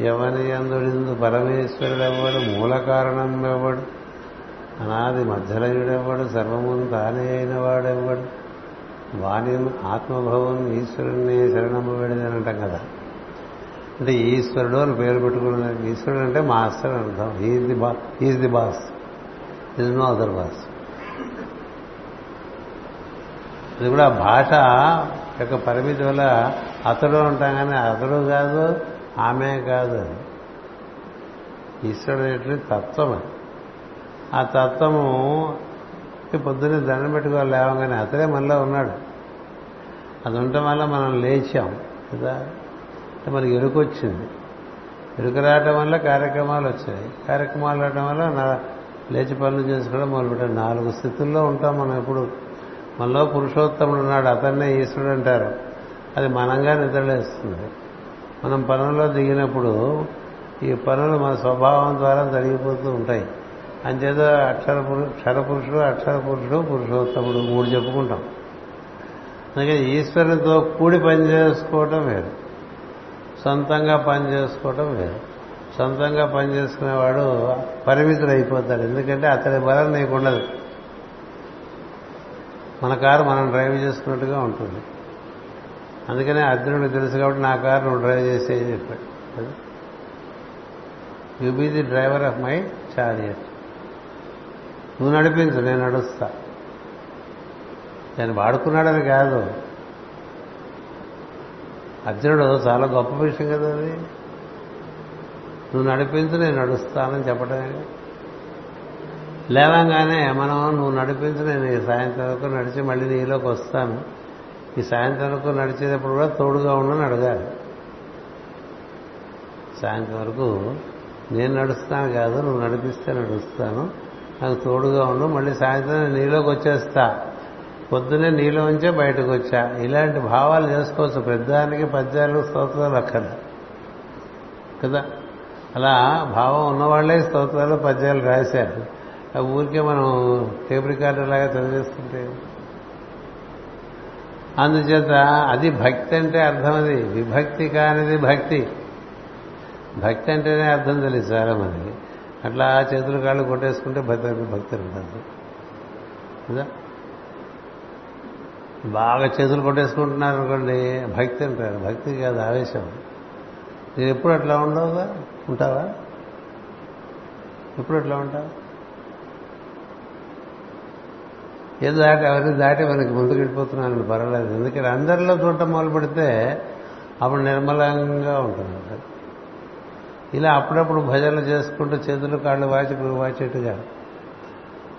ఎవని అందుడిందు పరమేశ్వరుడు ఎవ్వడు మూల కారణం ఎవ్వడు అనాది మధ్యలయుడెవ్వడు సర్వమును తానే అయిన వాడెవ్వడు వాణి ఆత్మభవం ఈశ్వరుణ్ణి శరణము వేడిదనంటాం కదా. అంటే ఈశ్వరుడు అని పేరు పెట్టుకున్న ఈశ్వరుడు అంటే మాస్టర్ అర్థం. ఈజ్ ది బా is the boss is no other boss ఇది కూడా భాష యొక్క పరిమితి వల్ల అతడు ఉంటాం కానీ అతడు కాదు ఆమె కాదు ఈశ్వరుడు అనేటువంటి తత్వం ఆ తత్వము పొద్దున్నే దండం పెట్టుకోవాలి లేవగానే అతడే మనలో ఉన్నాడు. అది ఉండటం వల్ల మనం లేచాం కదా? అంటే మనకి ఎరుకు వచ్చింది. ఎరుక రావటం వల్ల కార్యక్రమాలు వచ్చాయి. కార్యక్రమాలు రావటం వల్ల నా లేచి పనులు చేసుకోవడం మొదలుపెట్టాం నాలుగు స్థితుల్లో ఉంటాం మనం ఎప్పుడు. మనలో పురుషోత్తముడు ఉన్నాడు అతన్నే ఈశ్వరుడు అంటారు. అది మనంగా నిద్రలేస్తుంది. మనం పనుల్లో దిగినప్పుడు ఈ పనులు మన స్వభావం ద్వారా జరిగిపోతూ ఉంటాయి. అంచేత అక్షర క్షరపురుషుడు క్షర పురుషుడు అక్షర పురుషుడు పురుషోత్తముడు మూడు చెప్పుకుంటాం. అందుకే ఈశ్వరునితో కూడి పని చేసుకోవటం వేరు. సొంతంగా పని చేసుకోవటం వేరు. సొంతంగా పని చేసుకునేవాడు పరిమితుడు అయిపోతాడు ఎందుకంటే అతడి బలం నీకు ఉండదు మన కారు మనం డ్రైవ్ చేసుకున్నట్టుగా ఉంటుంది. అందుకనే అర్జునుడు తెలుసు కాబట్టి నా కారు నువ్వు డ్రైవ్ చేసే చెప్పాడు. You be the driver of my chariot నువ్వు నడిపించు నేను నడుస్తా. నేను వాడుకున్నాడని కాదు. అర్జునుడు చాలా గొప్ప విషయం కదా అది. నువ్వు నడిపించు నేను నడుస్తానని చెప్పడమే లేవంగానే మనం నువ్వు నడిపించు నేను ఈ సాయంత్రం వరకు నడిచి మళ్ళీ నీలోకి వస్తాను. ఈ సాయంత్రం వరకు నడిచేటప్పుడు కూడా తోడుగా ఉండని అడగాలి. సాయంత్రం వరకు నేను నడుస్తాను కాదు నువ్వు నడిపిస్తే నడుస్తాను. నాకు తోడుగా ఉండు మళ్ళీ సాయంత్రం నేను నీలోకి వచ్చేస్తా. పొద్దునే నీలో ఉంచే బయటకు వచ్చా. ఇలాంటి భావాలు చేసుకోవచ్చు. పెద్దానికి పద్యాలు స్తోత్రాలు అక్కడ కదా? అలా భావం ఉన్నవాళ్ళే స్తోత్రాలు పద్యాలు రాశారు. ఆ ఊరికే మనం టేప్ రికార్డర్ లాగా చదివేస్తుంటే అందుచేత అది భక్తి అంటే అర్థం అది. విభక్తి కానిది భక్తి. భక్తి అంటేనే అర్థం తెలియదు చాలా మందికి. అట్లా చేతులు కాళ్ళు కొట్టేసుకుంటే భక్తి భక్తి ఉంటుంది. కదా? బాగా చేతులు కొట్టేసుకుంటున్నారు అనుకోండి భక్తి అంటారు భక్తి కాదు ఆవేశం. నేను ఎప్పుడు అట్లా ఉండవుగా? ఉంటావా? ఎప్పుడు అట్లా ఉంటావు? ఏదో దాటి అవన్నీ దాటి మనకి ముందుకు వెళ్ళిపోతున్నాను పర్వాలేదు. ఎందుకంటే అందరిలో చూడటం మొదలు పెడితే అప్పుడు నిర్మలంగా ఉంటుంది ఇలా అప్పుడప్పుడు భజనలు చేసుకుంటూ చేతులు కాళ్ళు వాచి వాచేట్టుగా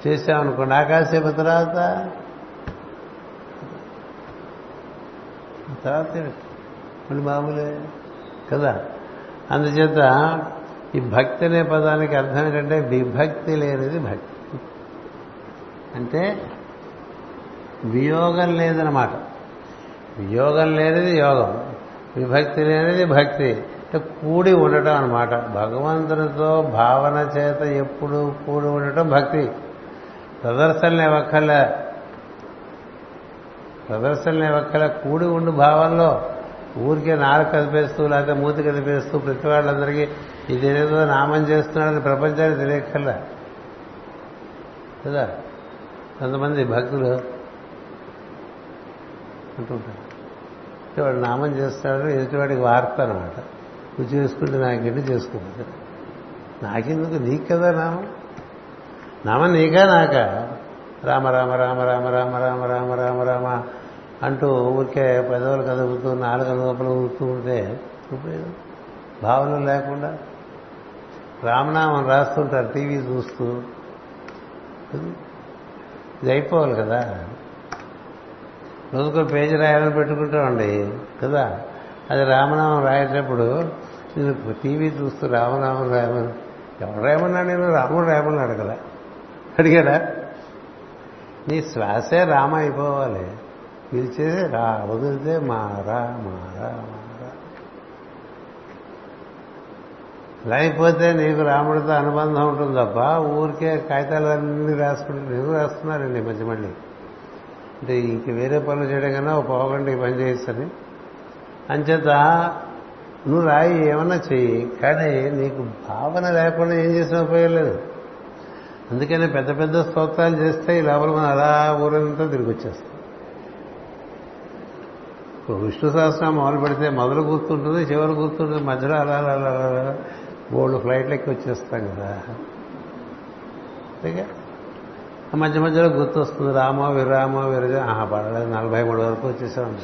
చేసామనుకోండి ఆకాశేపు తర్వాత తర్వాత మళ్ళీ మామూలే కదా? అందుచేత ఈ భక్తి అనే పదానికి అర్థం ఏంటంటే విభక్తి లేనిది భక్తి. అంటే వియోగం లేదనమాట వియోగం లేనిది యోగం. విభక్తి లేనిది భక్తి. అంటే కూడి ఉండటం అనమాట భగవంతునితో భావన చేత ఎప్పుడు కూడి ఉండటం భక్తి. ప్రదర్శనలు ఇవ్వక్కర్లే ప్రదర్శనలు ఇవ్వక్కర్లే కూడి ఉండు భావంలో. ఊరికే నాలుగు కదిపేస్తూ లేకపోతే మూతి కదిపేస్తూ ప్రతి వాళ్ళందరికీ ఇదేదో నామం చేస్తున్నాడని ప్రపంచానికి తెలియక్కర్లా. కదా? కొంతమంది భక్తులు అంటుంటారు. వాడు నామం చేస్తాడు ఎదుటివాడికి వార్త అనమాట నువ్వు చేసుకుంటే నాకేంటి చేసుకుంటుంది? నాకెందుకు? నీకు కదా నామం? నామం నీకా నాకా? రామ రామ రామ రామ రామ రామ రామ రామ రామ అంటూ ఊరికే పెదవులు కదుపుతూ నాలుగు లోపల ఊరుతూ ఉంటే ఉపయోగం? భావన లేకుండా? రామనామం రాస్తుంటారు టీవీ చూస్తూ. ఇది అయిపోవాలి కదా? రోజుకో పేజీ రాయాలని పెట్టుకుంటామండి కదా? అది రామనామం రాయేటప్పుడు నేను టీవీ చూస్తూ రామనామం రాయమని ఎవరు రాయమన్నాడు నేను? రాముడు రాయమన్నాడు కదా? అడిగారా నీ శ్వాసే రామ అయిపోవాలి. పిలిచేది రా వదిలితే మారా మారా మారా లేకపోతే నీకు రాముడితో అనుబంధం ఉంటుంది తప్ప ఊరికే కాగితాలన్నీ రాసుకుంటే నువ్వు రాస్తున్నారండి మధ్య మళ్ళీ. అంటే ఇంక వేరే పనులు చేయడం కన్నా ఒక పోగండి పని చేయొచ్చని అంచేత నువ్వు రాయి ఏమన్నా చెయ్యి. కానీ నీకు భావన లేకుండా ఏం చేసిన ఉపయోగం లేదు. అందుకనే పెద్ద పెద్ద స్తోత్రాలు చేస్తే ఈ లోపల మనం అలా ఊరంతా తిరిగి వచ్చేస్తాం. ఇప్పుడు విష్ణు సహస్రం మొదలు పెడితే మొదలు గుర్తుంటుంది చివరి గుర్తుంటుంది మధ్యలో అలా అలా అలా అలా బోర్డు ఫ్లైట్లు ఎక్కి వచ్చేస్తాం కదా. అంతేగా? మధ్య మధ్యలో గుర్తు వస్తుంది రామ విరామ విరజ ఆహా పడలేదు నలభై మూడు వరకు వచ్చేసాం.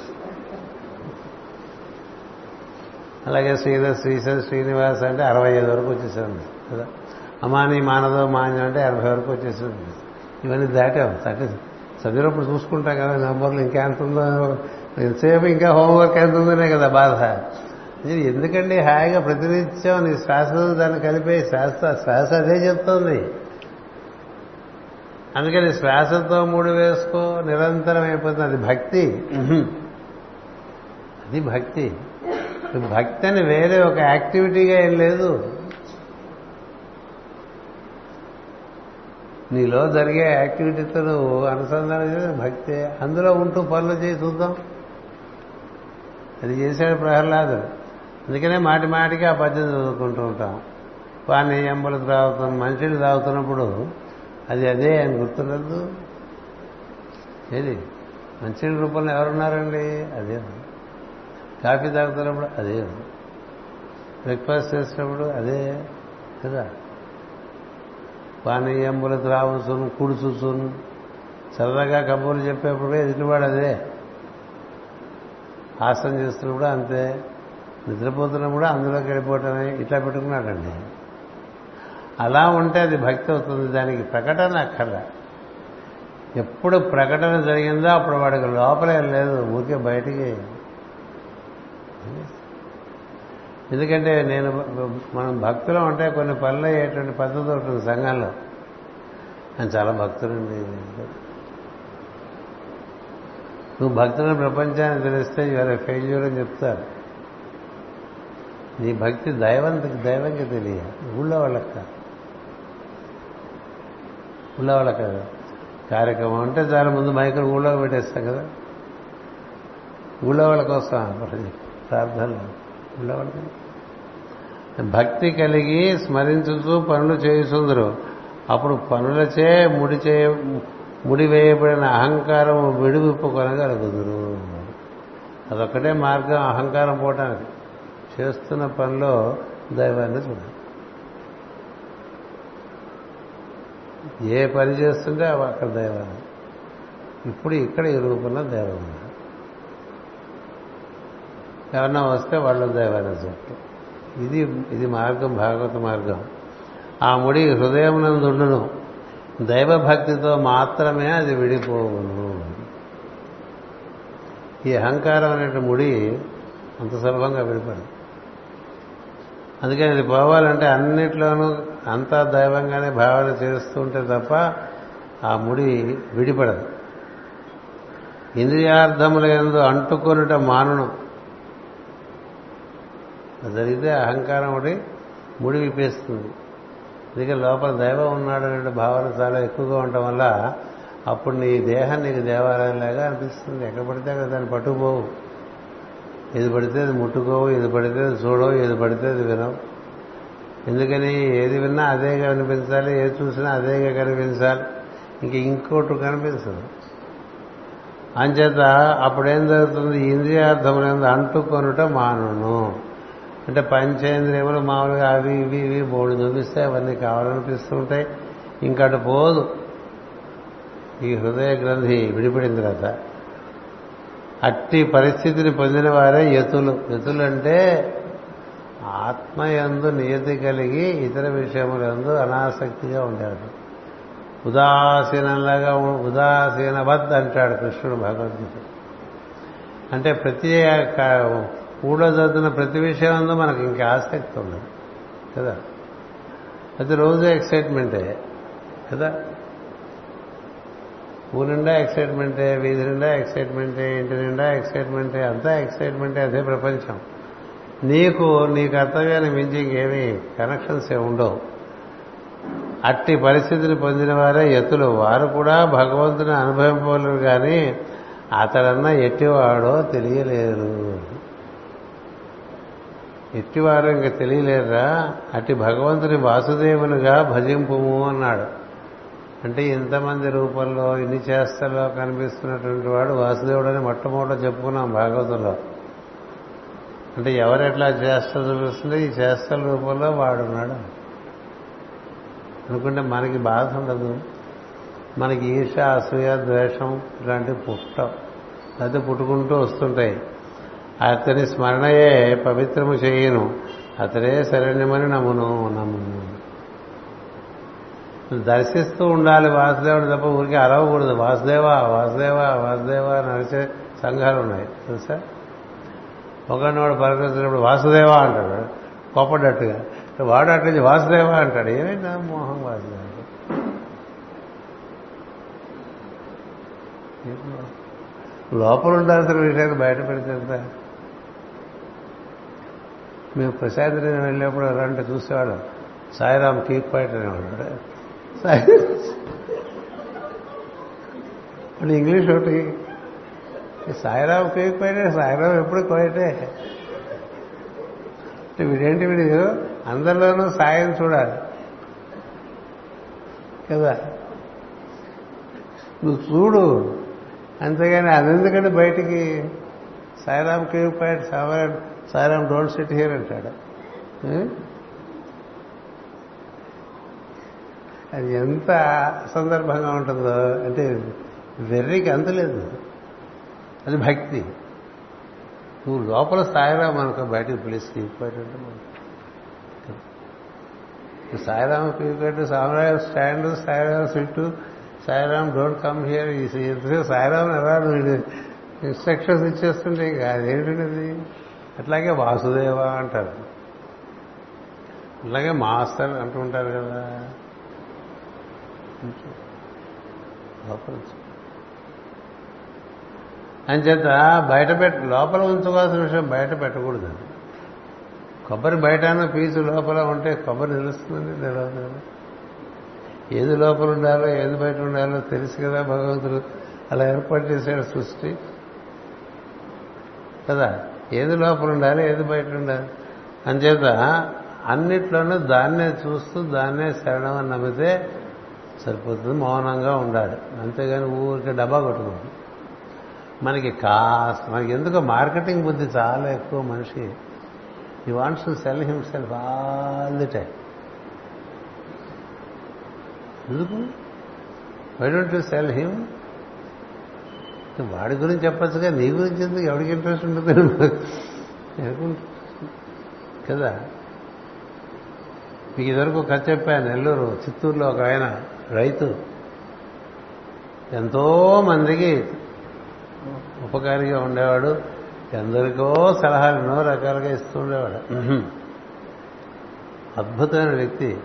అలాగే శ్రీధర్ శ్రీశర్ శ్రీనివాస్ అంటే అరవై ఐదు వరకు వచ్చేసాం కదా. అమాని మానదో మాన్యం అంటే ఎనభై వరకు వచ్చేసింది ఇవన్నీ దాటాం. తట్టి చదివినప్పుడు చూసుకుంటాం కదా నంబర్లు ఇంకా ఎంత ఉందో. ఎంతసేపు ఇంకా హోంవర్క్ ఎంత ఉందనే కదా బాధ. ఇది ఎందుకండి హాయిగా ప్రతినిత్యం నీ శ్వాస దాన్ని కలిపే శ్వాస? శ్వాస అదే చెప్తోంది. అందుకని శ్వాసతో మూడు వేసుకో నిరంతరం అయిపోతుంది. అది భక్తి. అది భక్తి. భక్తి అని వేరే ఒక యాక్టివిటీగా ఏం లేదు. నీలో జరిగే యాక్టివిటీతో నువ్వు అనుసంధానం చేసే భక్తి. అందులో ఉంటూ పనులు చేసి చూద్దాం. అది చేశాడు ప్రహ్లాదుడు అందుకనే మాటి మాటికి ఆ పద్యం చదువుకుంటూ ఉంటాం. వాడిని త్రాగుతాం తాగుతున్న మనుషులు తాగుతున్నప్పుడు అది అదే అని గుర్తులేదు. ఏది? మంచి రూపంలో ఎవరున్నారండి? అదే. కాఫీ తాగుతున్నప్పుడు అదే. బ్రేక్ఫాస్ట్ చేసినప్పుడు అదే. కదా? పానీయంబులు త్రావుసును కుడుచుసును. చల్లగా కబుర్లు చెప్పేప్పుడు ఎదుటివాడు అదే ఆసనం చేస్తున్నప్పుడు అంతే. నిద్రపోతున్నప్పుడు అందులోకి వెళ్ళిపోవటమే. ఇట్లా పెట్టుకున్నాడండి. అలా ఉంటే అది భక్తి అవుతుంది. దానికి ప్రకటన అక్కర్లా. ఎప్పుడు ప్రకటన జరిగిందో అప్పుడు వాడికి లోపలే లేదు. ఊరికే బయటికి ఎందుకంటే నేను మనం భక్తులు ఉంటే కొన్ని పనులు అయ్యేటువంటి పద్ధతి ఉంటుంది సంఘంలో. నేను చాలా భక్తులండి. నువ్వు భక్తులను ప్రపంచాన్ని తెలిస్తే ఇవాళ ఫెయిల్యూర్ అని చెప్తారు. నీ భక్తి దైవంతికి దైవంకి తెలియ. ఊళ్ళో వాళ్ళకి కాదు. ఊళ్ళో వాళ్ళకి కాదు. కార్యక్రమం అంటే చాలా ముందు మైకులు ఊళ్ళో పెట్టేస్తాం కదా. ఊళ్ళో వాళ్ళ కోసం ప్రార్థనలు. ఊళ్ళో భక్తి కలిగి స్మరించుతూ పనులు చేయుచుందరు. అప్పుడు పనులచే ముడి చేయ ముడి వేయబడిన అహంకారం విడువిప్పు కొనగలుగుదురు అదొక్కటే మార్గం అహంకారం పోవటానికి. చేస్తున్న పనిలో దైవాన్ని చూడాలి ఏ పని చేస్తుంటే అక్కడ దైవాన్ని. ఇప్పుడు ఇక్కడ ఈ రూపంలో దైవం ఎవరన్నా వస్తే వాళ్ళు దైవాన్ని చుట్టూ ఇది ఇది మార్గం భాగవత మార్గం. ఆ ముడి హృదయమునందుండును. దైవభక్తితో మాత్రమే అది విడిపోవును. ఈ అహంకారం అనే ముడి అంత సులభంగా విడిపడదు. అందుకని ఇది పోవాలంటే అన్నిట్లోనూ అంతా దైవంగానే భావన చేస్తూ ఉంటే తప్ప ఆ ముడి విడిపడదు. ఇంద్రియార్థముల ఎందు అంటుకొనుట మానును. జరిగితే అహంకారం ఒకటి ముడి విప్పేస్తుంది అందుకే లోపల దైవం ఉన్నాడు అనే భావన చాలా ఎక్కువగా ఉండటం వల్ల అప్పుడు నీ దేహం నీకు దేవాలయంలాగా అనిపిస్తుంది. ఎక్కడ పడితే అక్కడ దాన్ని పట్టుకుపోవు. ఏది పడితే అది ముట్టుకోవు ఏది పడితే అది చూడవు ఏది పడితే అది వినవు. ఎందుకని ఏది విన్నా అదేగా కనిపించాలి ఏది చూసినా అదేగా కనిపించాలి. ఇంక ఇంకోటి కనిపించదు. అంచేత అప్పుడేం జరుగుతుంది? ఇంద్రియార్థములందు అంటుకొనుట మానును. అంటే పంచేంద్రియములు మామూలుగా అవి ఇవి ఇవి బోర్డు చూపిస్తే అవన్నీ కావాలనిపిస్తూ ఉంటాయి ఇంకటు పోదు. ఈ హృదయ గ్రంథి విడిపడిన తర్వాత అట్టి పరిస్థితిని పొందిన వారే యతులు. యతులు అంటే ఆత్మయందు నియతి కలిగి ఇతర విషయములందు అనాసక్తిగా ఉండేవాడు ఉదాసీనంలాగా ఉదాసీనవద్ అంటాడు కృష్ణుడు భగవద్గీత అంటే ప్రతి ఊళ్ళో చదువుతున్న ప్రతి విషయం మనకి ఇంకా ఆసక్తి ఉండదు కదా? అది రోజు ఎక్సైట్మెంటే కదా? ఊరిండా ఎక్సైట్మెంటే వీధి నిండా ఎక్సైట్మెంటే ఇంటి నిండా ఎక్సైట్మెంటే అంతా ఎక్సైట్మెంటే అదే ప్రపంచం. నీకు నీ కర్తవ్యాన్ని మించి ఇంకేమీ కనెక్షన్స్ ఏ ఉండవు. అట్టి పరిస్థితిని పొందిన వారే ఎత్తులు. వారు కూడా భగవంతుని అనుభవింపలేరు కానీ అతడన్నా ఎట్టివాడో తెలియలేరు. ఎట్టివారు ఇంక తెలియలేరా అట్టి భగవంతుని వాసుదేవునిగా భజింపుము అన్నాడు. అంటే ఇంతమంది రూపంలో ఇన్ని చేస్తలో కనిపిస్తున్నటువంటి వాడు వాసుదేవుడని మొట్టమొదట చెప్పుకున్నాం భాగవతంలో. అంటే ఎవరెట్లా చేస్త చూపిస్తుంది? ఈ చేస్తల రూపంలో వాడున్నాడు. అనుకుంటే మనకి బాధ ఉండదు. మనకి ఈర్ష అసూయ ద్వేషం ఇలాంటివి పుట్ట అది పుట్టుకుంటూ వస్తుంటాయి. అతని స్మరణయే పవిత్రము చేయను. అతడే శరణ్యమని నమ్మును నమ్మును. దర్శిస్తూ ఉండాలి వాసుదేవుడు తప్ప ఊరికి అరవకూడదు. వాసుదేవ వాసుదేవ వాసుదేవ నడిచే సంఘాలు ఉన్నాయి. తెలుసా? ఒకనోడు వాడు పలకరించినప్పుడు వాసుదేవ అంటాడు. కోపడ్డట్టుగా. వాడు అట్లా వాసుదేవ అంటాడు. ఏమైందా మోహం వాసుదేవ లోపల ఉండాల్సిన విషయాన్ని బయట పెడితే మేము ప్రసాద్ వెళ్ళినప్పుడు అలాంటి చూసేవాడు సాయిరామ్ కీప్ పాయింట్ అనేవాడు సాయి అంటే ఇంగ్లీష్ ఒకటి. సాయిరామ్ కీప్ పాయింట్ సాయిరామ్ ఎప్పుడు కోయటే అంటే వీడేంటి వీడు? అందరిలోనూ సాయం చూడాలి. కదా? నువ్వు చూడు. అంతేగాని అదెందుకంటే బయటికి Sairam cave point Sairam Sairam don't sit here అంటాడు. అది ఎంత సందర్భంగా ఉంటుందో అంటే వెర్రికి అంతలేదు అది భక్తి. నువ్వు లోపల సాయిరామ్ అనుకో బయటకు పిలిచి తీసుకోవాలంటే Sairam పీకెట్ Sairam stand Sairam sit Sairam don't come here ఈ సాయిరామ్ ఎలా ఇన్స్ట్రక్షన్స్ ఇచ్చేస్తుంటే ఇంకా అదేంటది అట్లాగే వాసుదేవ అంటారు. అలాగే మాస్టర్ అంటుంటారు కదా. అంచేత బయట పెట్ట లోపల ఉంచుకోవాల్సిన విషయం బయట పెట్టకూడదు. కొబ్బరి బయటన పీచు లోపల ఉంటే కొబ్బరి నిలుస్తుందండి తెలియదు ఏది లోపల ఉండాలో ఏది బయట ఉండాలో తెలుసు కదా భగవంతుడు. అలా ఏర్పాటు చేశాడు సృష్టి. కదా? ఏది లోపల ఉండాలి ఏది బయట ఉండాలి అంచేత అన్నిట్లోనూ దాన్నే చూస్తూ దాన్నే శరణం అని నమ్మితే సరిపోతుంది మౌనంగా ఉండాలి. అంతేగాని ఊరికి డబ్బా కొట్టుకోండి మనకి కాస్త మనకి ఎందుకో మార్కెటింగ్ బుద్ధి చాలా ఎక్కువ మనిషి. He wants to sell himself all the time ఎందుకు? Why don't you sell him వాడి గురించి చెప్పచ్చుగా నీ గురించి ఎందుకు? ఎవరికి ఇంట్రెస్ట్ ఉంటుంది? కదా? మీకు ఇదివరకు కథ చెప్పాను నెల్లూరు చిత్తూరులో ఒక ఆయన రైతు. ఎంతో మందికి ఉపకారిగా ఉండేవాడు ఎందరికో సలహాలు ఎన్నో రకాలుగా ఇస్తూ ఉండేవాడు. అద్భుతమైన వ్యక్తి.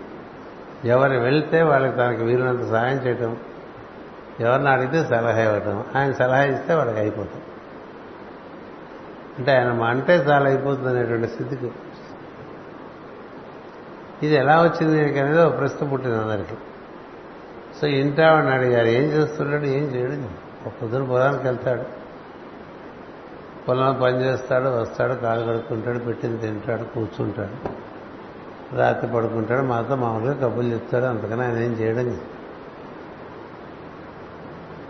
ఎవరు వెళ్తే వాళ్ళకి తనకి వీరినంత సహాయం చేయటం. ఎవరిని అడిగితే సలహా ఇవ్వటం. ఆయన సలహా ఇస్తే వాళ్ళకి అయిపోతుంది అంటే ఆయన అంటే చాలా అయిపోతుంది అనేటువంటి స్థితికి. ఇది ఎలా వచ్చింది అనేది ఒక ప్రశ్న పుట్టింది అందరికీ. సో ఇంటావాడిని అడిగారు ఏం చేస్తున్నాడు ఏం చేయడు? ఒక పొద్దున పొలానికి వెళ్తాడు. పొలం పని చేస్తాడు వస్తాడు కాలు కడుక్కుంటాడు పెట్టింది తింటాడు కూర్చుంటాడు. రాత్రి పడుకుంటాడు మాతో మామూలుగా కబుర్లు చెప్తాడు అంతకన్నా ఆయన ఏం చేయడం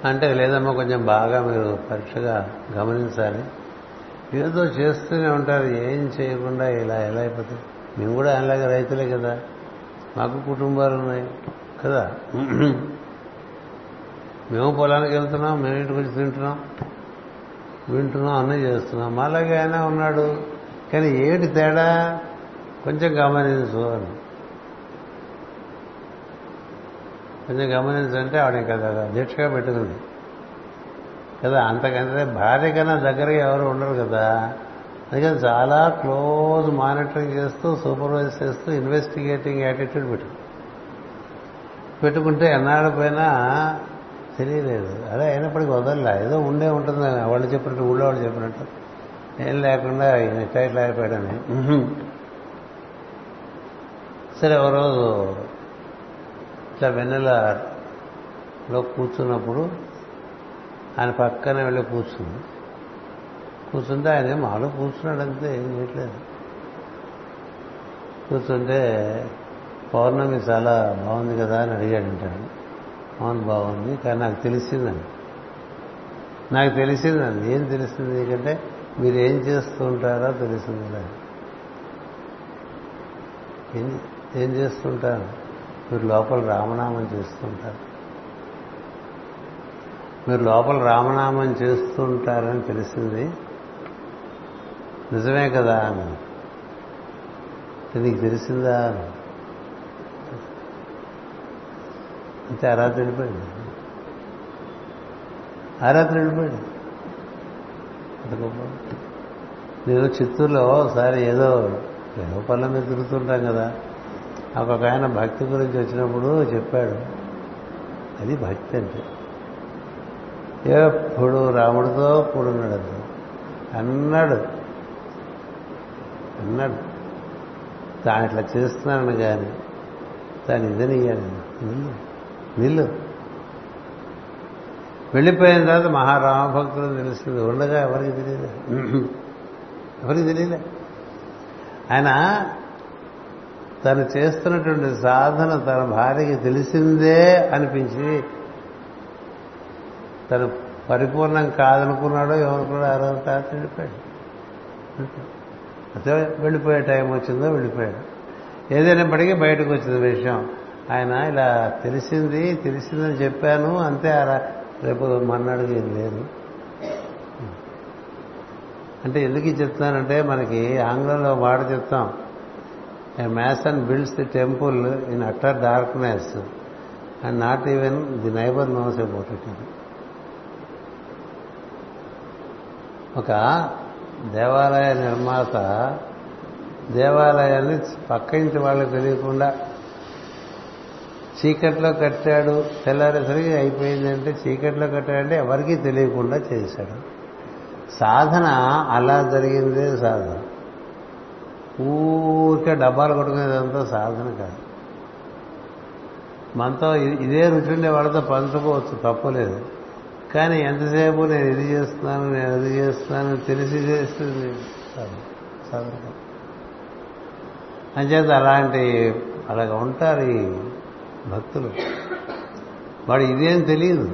అంటే లేదమ్మా కొంచెం బాగా మీరు పరీక్షగా గమనించాలి. ఏదో చేస్తూనే ఉంటారు ఏం చేయకుండా ఇలా ఎలా అయిపోతుంది? మేము కూడా ఆయనలాగా రైతులే కదా. మాకు కుటుంబాలు ఉన్నాయి కదా. మేము పొలానికి వెళ్తున్నాం మేము ఇంటికి వచ్చి తింటున్నాం వింటున్నాం అన్నీ చేస్తున్నాం. మాలాగే ఆయన ఉన్నాడు. కానీ ఏమిటి తేడా? కొంచెం గమనించు అని. కొంచెం గమనించంటే ఆవిడ కదా దీక్షగా పెట్టుకుంది. కదా అంతకంటే భార్య కన్నా దగ్గరగా ఎవరు ఉండరు కదా. అందుకని చాలా క్లోజ్ మానిటరింగ్ చేస్తూ సూపర్వైజ్ చేస్తూ ఇన్వెస్టిగేటింగ్ యాటిట్యూడ్ పెట్టు. పెట్టుకుంటే ఎన్నాళ్ళ పైన తెలియలేదు. అదే అయినప్పటికీ వదలలా. ఏదో ఉండే ఉంటుంది వాళ్ళు చెప్పినట్టు ఊళ్ళో వాళ్ళు చెప్పినట్టు. ఏం లేకుండా ఇట్లా ఇట్లా అయిపోయాడని సరే ఒక రోజు ఇట్లా వెన్నెలలో కూర్చున్నప్పుడు ఆయన పక్కనే వెళ్ళి కూర్చుంది. కూర్చుంటే ఆయన మాలో కూర్చున్నాడు అంతే ఏం చేయట్లేదు. కూర్చుంటే పౌర్ణమి చాలా బాగుంది కదా అని అడిగాడంటాడు అవును బాగుంది కానీ నాకు తెలిసిందండి. నాకు తెలిసిందండి. ఏం తెలిసింది ఎందుకంటే మీరు ఏం చేస్తూ ఉంటారో తెలిసింది ఏం చేస్తుంటారు మీరు లోపల రామనామం చేస్తుంటారు. మీరు లోపల రామనామం చేస్తుంటారని తెలిసింది. నిజమే కదా అని. నీకు తెలిసిందా అంటే ఆ వెళ్ళిపోయింది. ఆరాత్రి ఆ రాత్రి వెళ్ళిపోయాడు అంత గొప్ప. నేను చిత్తూరులో ఒకసారి ఏదో ఏదో పనుల మీద తిరుగుతుంటాం కదా. ఒక ఆయన భక్తి గురించి వచ్చినప్పుడు చెప్పాడు అది భక్తి అంటే. ఎప్పుడు రాముడితో కూడున్నాడు అది అన్నాడు. అన్నాడు. తాను ఇట్లా చేస్తున్నాను కానీ తాను ఇదని నిల్లు నిల్లు. వెళ్ళిపోయిన తర్వాత మహారామభక్తులు తెలిసింది ఉండగా ఎవరికి తెలియదు? ఎవరికి తెలియలే? ఆయన తను చేస్తున్నటువంటి సాధన తన భార్యకి తెలిసిందే అనిపించి తను పరిపూర్ణం కాదనుకున్నాడో ఏమనుకున్నాడో ఆ రోజు తాత వెళ్ళిపోయాడు అదే వెళ్ళిపోయే టైం వచ్చిందో వెళ్ళిపోయాడు. ఏదైనప్పటికీ బయటకు వచ్చింది విషయం. ఆయన ఇలా తెలిసింది తెలిసిందని చెప్పాను అంతే రేపు మన్నాడు ఏం లేదు. అంటే ఎందుకు చెప్తానంటే మనకి ఆంగ్లంలో వాడు చెప్తాం. A mason builds the temple in utter darkness and not even the neighbour knows about it ఒక దేవాలయ నిర్మాత దేవాలయాన్ని పక్కించి వాళ్ళకి తెలియకుండా చీకట్లో కట్టాడు తెల్లారేసరికి అయిపోయిందంటే చీకట్లో కట్టాడంటే ఎవరికీ తెలియకుండా చేశాడు. సాధన అలా జరిగిందే సాధన. ఊరికే డబ్బాలు కొట్టుకునేదంతా సాధన కాదు. మనతో ఇదే రుచి ఉండే వాళ్ళతో పంచుకోవచ్చు తప్పలేదు కానీ ఎంతసేపు నేను ఇది చేస్తున్నాను నేను అది చేస్తున్నాను తెలిసి చేస్తుంది సాధన అంచేత అలాంటి అలాగ ఉంటారు ఈ భక్తులు. వాడు ఇదేం తెలియదు.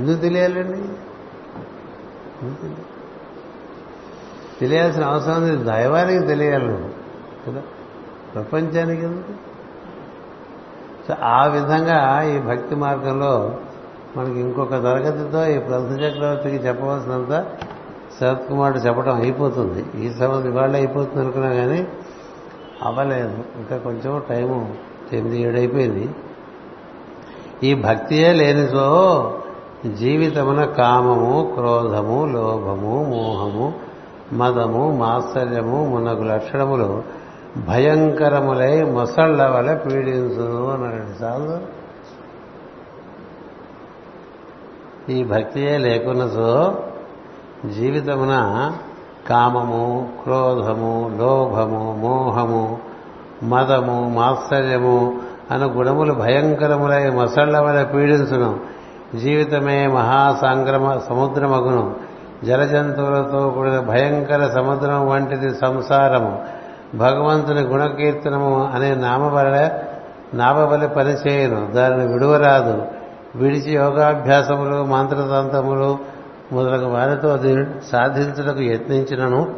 ఎందుకు తెలియాలండి? తెలియాల్సిన అవసరం ఉంది దైవానికి తెలియాలి నువ్వు. కదా? ప్రపంచానికి ఎందుకు? సో ఆ విధంగా ఈ భక్తి మార్గంలో మనకి ఇంకొక తరగతితో ఈ ప్రథమ చక్రవర్తికి చెప్పవలసినంత శరత్ కుమారుడు చెప్పడం అయిపోతుంది. ఈ సమయం ఇవాళ అయిపోతుంది అనుకున్నా కానీ అవ్వలేదు. ఇంకా కొంచెం టైము ఎనిమిది ఏడు అయిపోయింది. ఈ భక్తియే లేనిసో జీవితమున కామము క్రోధము లోభము మోహము మదము మాత్సర్యము మునగు లక్షణములు భయంకరములై మొసళ్ళ వల్ల పీడించును అన్నాడు చాలు ఈ భక్తియే లేకున్నసో జీవితమున కామము క్రోధము లోభము మోహము మదము మాత్సర్యము అను గుణములు భయంకరములై మొసళ్ళ వల్ల పీడించును. జీవితమే మహాసంగ్రమ సముద్రమగును. జలజంతువులతో కూడిన భయంకర సముద్రం వంటిది సంసారము. భగవంతుని గుణకీర్తనము అనే నామబల నామబలి పనిచేయను. దానిని విడువరాదు. విడిచి యోగాభ్యాసములు మంత్రతంత్రములు మొదలగు వారితో సాధించుటకు యత్నించినను.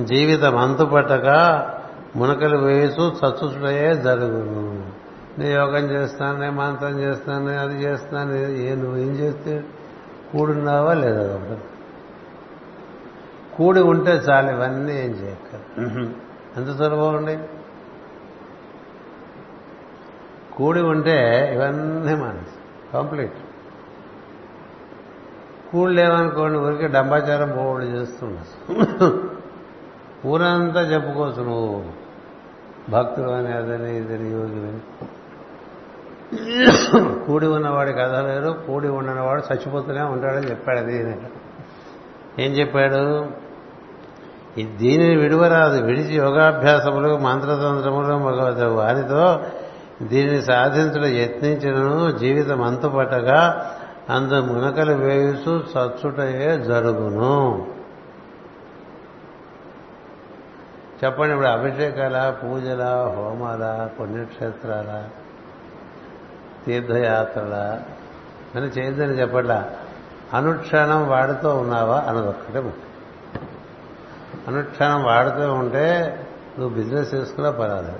జీవితం అంతుపట్టక మునకలు వేసు చచ్చుటయే జరుగును. నేను యోగం చేస్తాను నేను మంత్రం చేస్తాను అది చేస్తాను ఏ నువ్వు ఏం చేస్తే? కూడున్నావా లేదా కూడి ఉంటే చాలు ఇవన్నీ ఏం చేయక్క ఎంత సులభం ఉండి కూడి ఉంటే ఇవన్నీ మనసు కంప్లీట్. కూడి లేవనుకోండి ఊరికే డంబాచారం పోవడం చేస్తున్నావు ఊరంతా చెప్పుకోవచ్చు నువ్వు. భక్తుడు అని అదని ఇదని యోగి కూడి ఉన్నవాడి కథ లేరు కూడి ఉండనివాడు చచ్చిపోతూనే ఉంటాడని చెప్పాడు అది ఏం చెప్పాడు? దీనిని విడువరాదు విడిచి యోగాభ్యాసములు మంత్రతంత్రములు మగవద వారితో దీనిని సాధించడం యత్నించినను జీవితం అంతుపట్టగా అందు మునకలు వేయుసు సచ్చుటయే జరుగును. చెప్పండి ఇప్పుడు అభిషేకాల పూజల హోమాల పుణ్యక్షేత్రాల తీర్థయాత్రల? అని చేయొద్దని చెప్పట్లా. అనుక్షణం వాడుతూ ఉన్నావా? అన్నదొక్కటే ముఖ్యం. అనుక్షణం వాడుతూ ఉంటే నువ్వు బిజినెస్ చేసుకున్నా పర్వాలేదు.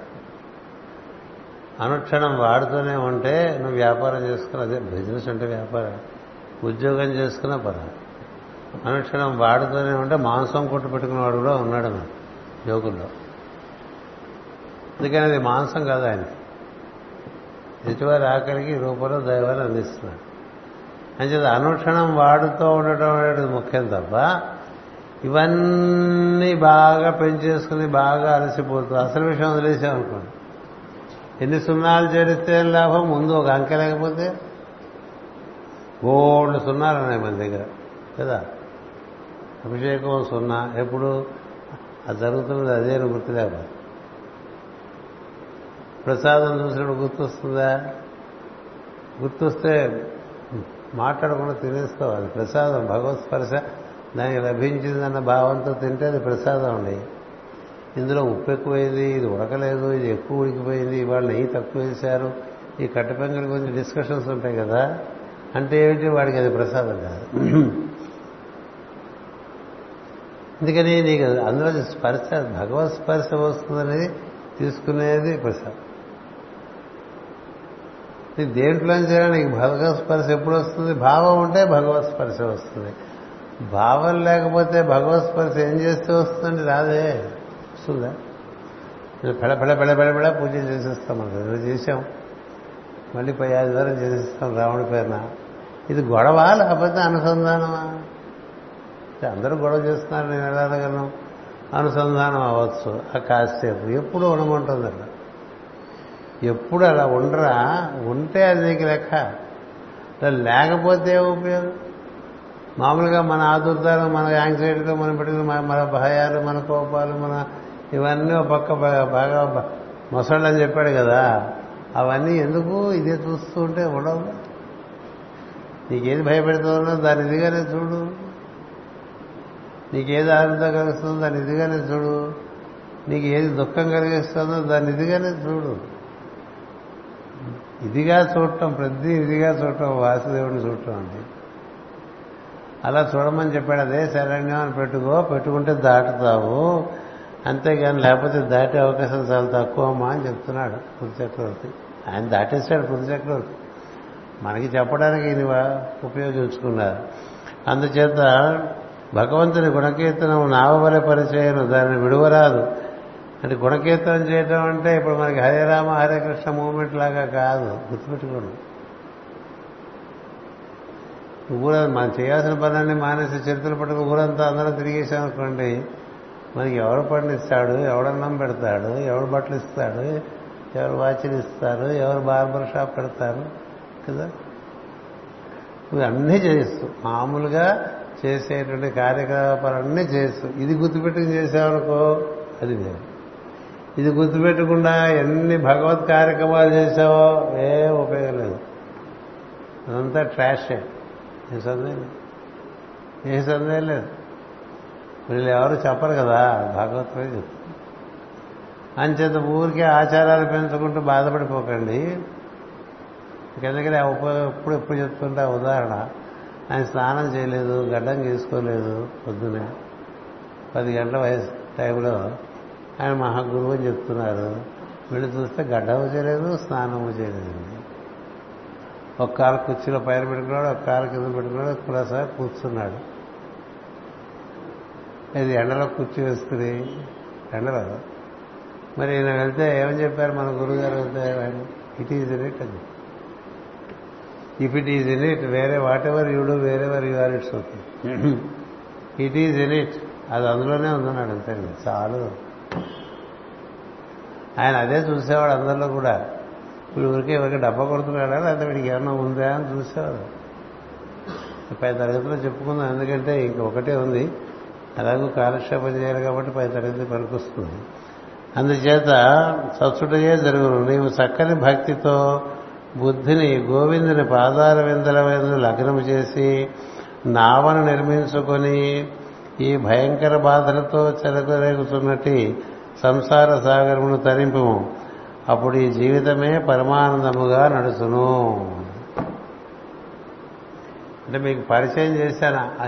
అనుక్షణం వాడుతూనే ఉంటే నువ్వు వ్యాపారం చేసుకున్నా అదే బిజినెస్ అంటే వ్యాపారం. ఉద్యోగం చేసుకున్నా పర్వాలేదు. అనుక్షణం వాడుతూనే ఉంటే మాంసం కొట్టు పెట్టుకున్నవాడు కూడా ఉన్నాడు మన యోగుల్లో అందుకని అది మాంసం కాదు ఆయన ఎదుటివారి ఆకలికి రూపంలో దైవాన్ని అందిస్తున్నాడు అంచేది అనుక్షణం వాడుతూ ఉండటం అనేది ముఖ్యం తప్ప ఇవన్నీ బాగా పెంచేసుకుని బాగా అలసిపోతూ అసలు విషయం వదిలేసామనుకోండి ఎన్ని సున్నాలు చేరిస్తే లాభం? ముందు ఒక అంకె లేకపోతే గోల్డ్ సున్నాలు ఉన్నాయి మన దగ్గర కదా? అభిషేకం సున్నా ఎప్పుడు? అది జరుగుతున్నది అదే గుర్తులేకపోతే. ప్రసాదం చూసినప్పుడు గుర్తొస్తుందా? గుర్తొస్తే మాట్లాడకుండా తినేసుకోవాలి ప్రసాదం. భగవత్ స్పర్శ దానికి లభించిందన్న భావంతో తింటే అది ప్రసాదం అండి. ఇందులో ఉప్పు ఎక్కువైంది ఇది ఉడకలేదు ఇది ఎక్కువ ఉడికిపోయింది ఇవాళ నెయ్యి తక్కువ వేశారు. ఈ కట్టపెంగల గురించి డిస్కషన్స్ ఉంటాయి కదా. అంటే ఏమిటి? వాడికి అది ప్రసాదం కాదు. అందుకని నీకు అందులో స్పర్శ భగవత్ స్పర్శ వస్తుందనేది తీసుకునేది ప్రసాదం. నీ దేంట్లో చేయాలి? నీకు భగవత్ స్పర్శ ఎప్పుడు వస్తుంది? భావం ఉంటే భగవత్ స్పర్శ వస్తుంది. భావం లేకపోతే భగవత్ స్పర్శ ఏం చేస్తే వస్తుంది రాదే. వస్తుందా? పెడ పెడ పెడ పెడ పెడ పూజలు చేసేస్తాం మనం. చేసాం మళ్ళీ పై ఆదివారం చేసేస్తాం రావణి పేరున. ఇది గొడవ లేకపోతే అనుసంధానమా? అందరూ గొడవ చేస్తున్నారు నేను ఎలా అనగలను? అనుసంధానం అవ్వచ్చు. ఆ కాసేపు. ఎప్పుడు ఉండమంటుంది అట్లా ఎప్పుడు అలా ఉండరా? ఉంటే అది నీకు లెక్క. లేకపోతే ఉపయోగం? మామూలుగా మన ఆదుర్దాలు మన యాంగ్జైటీలో మనం పెట్టిన మన భయాలు మన కోపాలు మన ఇవన్నీ ఒక పక్క బాగా మొసళ్ళు అని చెప్పాడు కదా. అవన్నీ ఎందుకు ఇదే చూస్తూ ఉంటే ఉండవు? నీకేది భయపెడుతుందో దాని ఇదిగానే చూడు. నీకేది ఆనందం కలిగిస్తుందో దాని ఇదిగానే చూడు. నీకు ఏది దుఃఖం కలిగిస్తుందో దాన్ని ఇదిగానే చూడు. ఇదిగా చూడటం ప్రతి ఇదిగా చూడటం వాసుదేవుడిని చూడటం అండి. అలా చూడమని చెప్పాడు అదే శరణ్యం అని పెట్టుకో పెట్టుకుంటే దాటుతావు. అంతేగాని లేకపోతే దాటే అవకాశం చాలా తక్కువ అమ్మా అని చెప్తున్నాడు పురి చక్రవర్తి. ఆయన దాటేశాడు పురి చక్రవర్తి. మనకి చెప్పడానికి ఇది ఉపయోగించుకున్నారు. అందుచేత భగవంతుని గుణకీర్తనం నావవలె పరిచయం దానిని విడువరాదు. అంటే గుణకీర్తనం చేయటం అంటే ఇప్పుడు మనకి హరే రామ హరే కృష్ణ మూమెంట్ లాగా కాదు గుర్తుపెట్టుకోండి. ఊర మనం చేయాల్సిన పనులన్నీ మానేసి చరిత్రలు పట్టుకు ఊరంతా అందరం తిరిగేసామనుకోండి మనకి ఎవడు పండిస్తాడు ఎవడన్నం పెడతాడు ఎవడు బట్టలు ఇస్తాడు ఎవరు వాచ్లు ఇస్తారు ఎవరు బార్బర్ షాప్ పెడతారు కదా? ఇవి అన్నీ చేస్తూ మామూలుగా చేసేటువంటి కార్యకలాపాలన్నీ చేస్తూ ఇది గుర్తుపెట్టుకుని చేసామనుకో అది లేదు ఇది గుర్తుపెట్టకుండా ఎన్ని భగవత్ కార్యక్రమాలు చేసావో ఏ ఉపయోగం లేదు. అదంతా ట్రాషే ఏ. సందేహం ఏ సందేహం లేదు. వీళ్ళు ఎవరు చెప్పరు కదా భాగవతమే చెప్తారు. అంచేత ఊరికే ఆచారాలు పెంచుకుంటూ బాధపడిపోకండి. ఎందుకంటే ఉప ఎప్పుడు ఎప్పుడు చెప్తుంటే ఉదాహరణ ఆయన స్నానం చేయలేదు గడ్డం గీసుకోలేదు పొద్దునే పది గంటల వయసు టైంలో ఆయన మహాగురువు అని చెప్తున్నారు. వీళ్ళు చూస్తే గడ్డము చేయలేదు స్నానము చేయలేదండి ఒక కాలు కుర్చీలో పైన పెట్టుకున్నాడు ఒక కాలు కింద పెట్టుకున్నాడు కులాసా కూర్చున్నాడు. ఇది ఎండలో కుర్చీ వేసుకుని ఎండలో? మరి ఈయన వెళ్తే ఏమని చెప్పారు మన గురుగారు? వెళ్తే ఇట్ ఈజ్ ఇన్ ఇట్ అని if it is in it వేరే వాట్ ఎవర్ యూడు వేరే ever you are it's okay it is in it అది అందులోనే ఉందన్నాడు అంతే. చాలు. ఆయన అదే చూసేవాడు అందరిలో కూడా. ఇప్పుడు ఊరికే ఎవరికి డబ్బా కొడుతున్నాడా? లేకపోతే వీడికి ఏమన్నా ఉందా అని చూసేవాడు. పై తరగతిలో చెప్పుకుందాం ఎందుకంటే ఇంకొకటే ఉంది. అలాగూ కాలక్షేపం చేయాలి కాబట్టి పై తరగతి పనికొస్తుంది. అందుచేత సత్సుటయే జరుగును. నీవు చక్కని భక్తితో బుద్ధిని గోవిందుని పాదాల విందల మీద లగ్నం చేసి నావను నిర్మించుకొని ఈ భయంకర బాధలతో చెలకరేగుతున్నట్టు సంసార సాగరమును తరింపు. అప్పుడు ఈ జీవితమే పరమానందముగా నడుచును. అంటే మీకు పరిచయం చేశాను?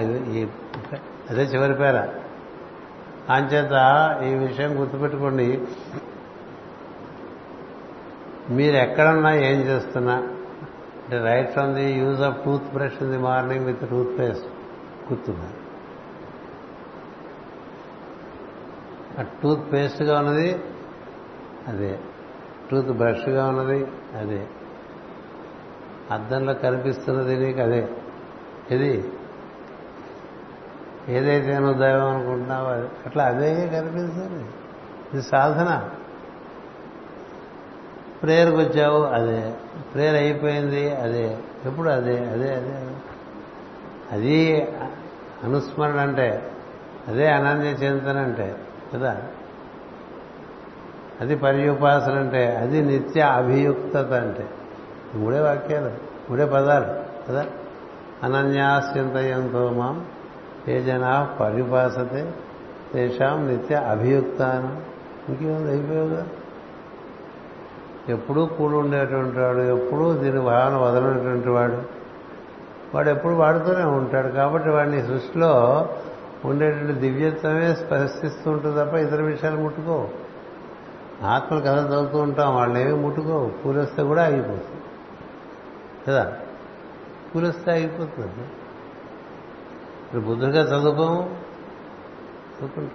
అదే చివరి పేర. అంచేత ఈ విషయం గుర్తుపెట్టుకోండి. మీరు ఎక్కడన్నా ఏం చేస్తున్నా? అంటే right from the use of toothbrush in the morning with toothpaste గుర్తున్నారు ఆ టూత్ పేస్ట్గా ఉన్నది అదే. టూత్ బ్రష్గా ఉన్నది అదే. అద్దంలో కనిపిస్తున్నది నీకు అదే. ఇది ఏదైతే నువ్వు దైవం అనుకుంటున్నావో అది. అట్లా అదే కనిపిస్తుంది. ఇది సాధన. ప్రేయర్కి వచ్చావు అదే. ప్రేయర్ అయిపోయింది అదే. ఎప్పుడు అదే అదే అదే. అది అనుస్మరణ అంటే అదే అనన్య చింతన అంటే. కదా? అది పర్యుపాసన అంటే అది నిత్య అభియుక్తత అంటే. మూడే వాక్యాలు మూడే పదాలు కదా? అనన్యాశ్చింతయంతో మాం ఏ జనా పర్యుపాసతే తేషాం నిత్య అభియుక్తానం. ఇంకేముంది? అయిపోయావుగా ఎప్పుడూ కూడి ఉండేటువంటి వాడు ఎప్పుడూ దీని భావన వదలనటువంటి వాడు. వాడు ఎప్పుడు వాడుతూనే ఉంటాడు. కాబట్టి వాడిని సృష్టిలో ఉండేటువంటి దివ్యత్వమే స్పర్శిస్తూ ఉంటుంది తప్ప ఇతర విషయాలు ముట్టుకో. ఆత్మలు కథ చదువుతూ ఉంటాం వాళ్ళు ఏమి ముట్టుకో. పూలొస్తే కూడా ఆగిపోతుంది. కదా? పూలొస్తే ఆగిపోతుంది. ఇప్పుడు బుద్ధుడిగా చదువుకోము? చదువుకుంటాం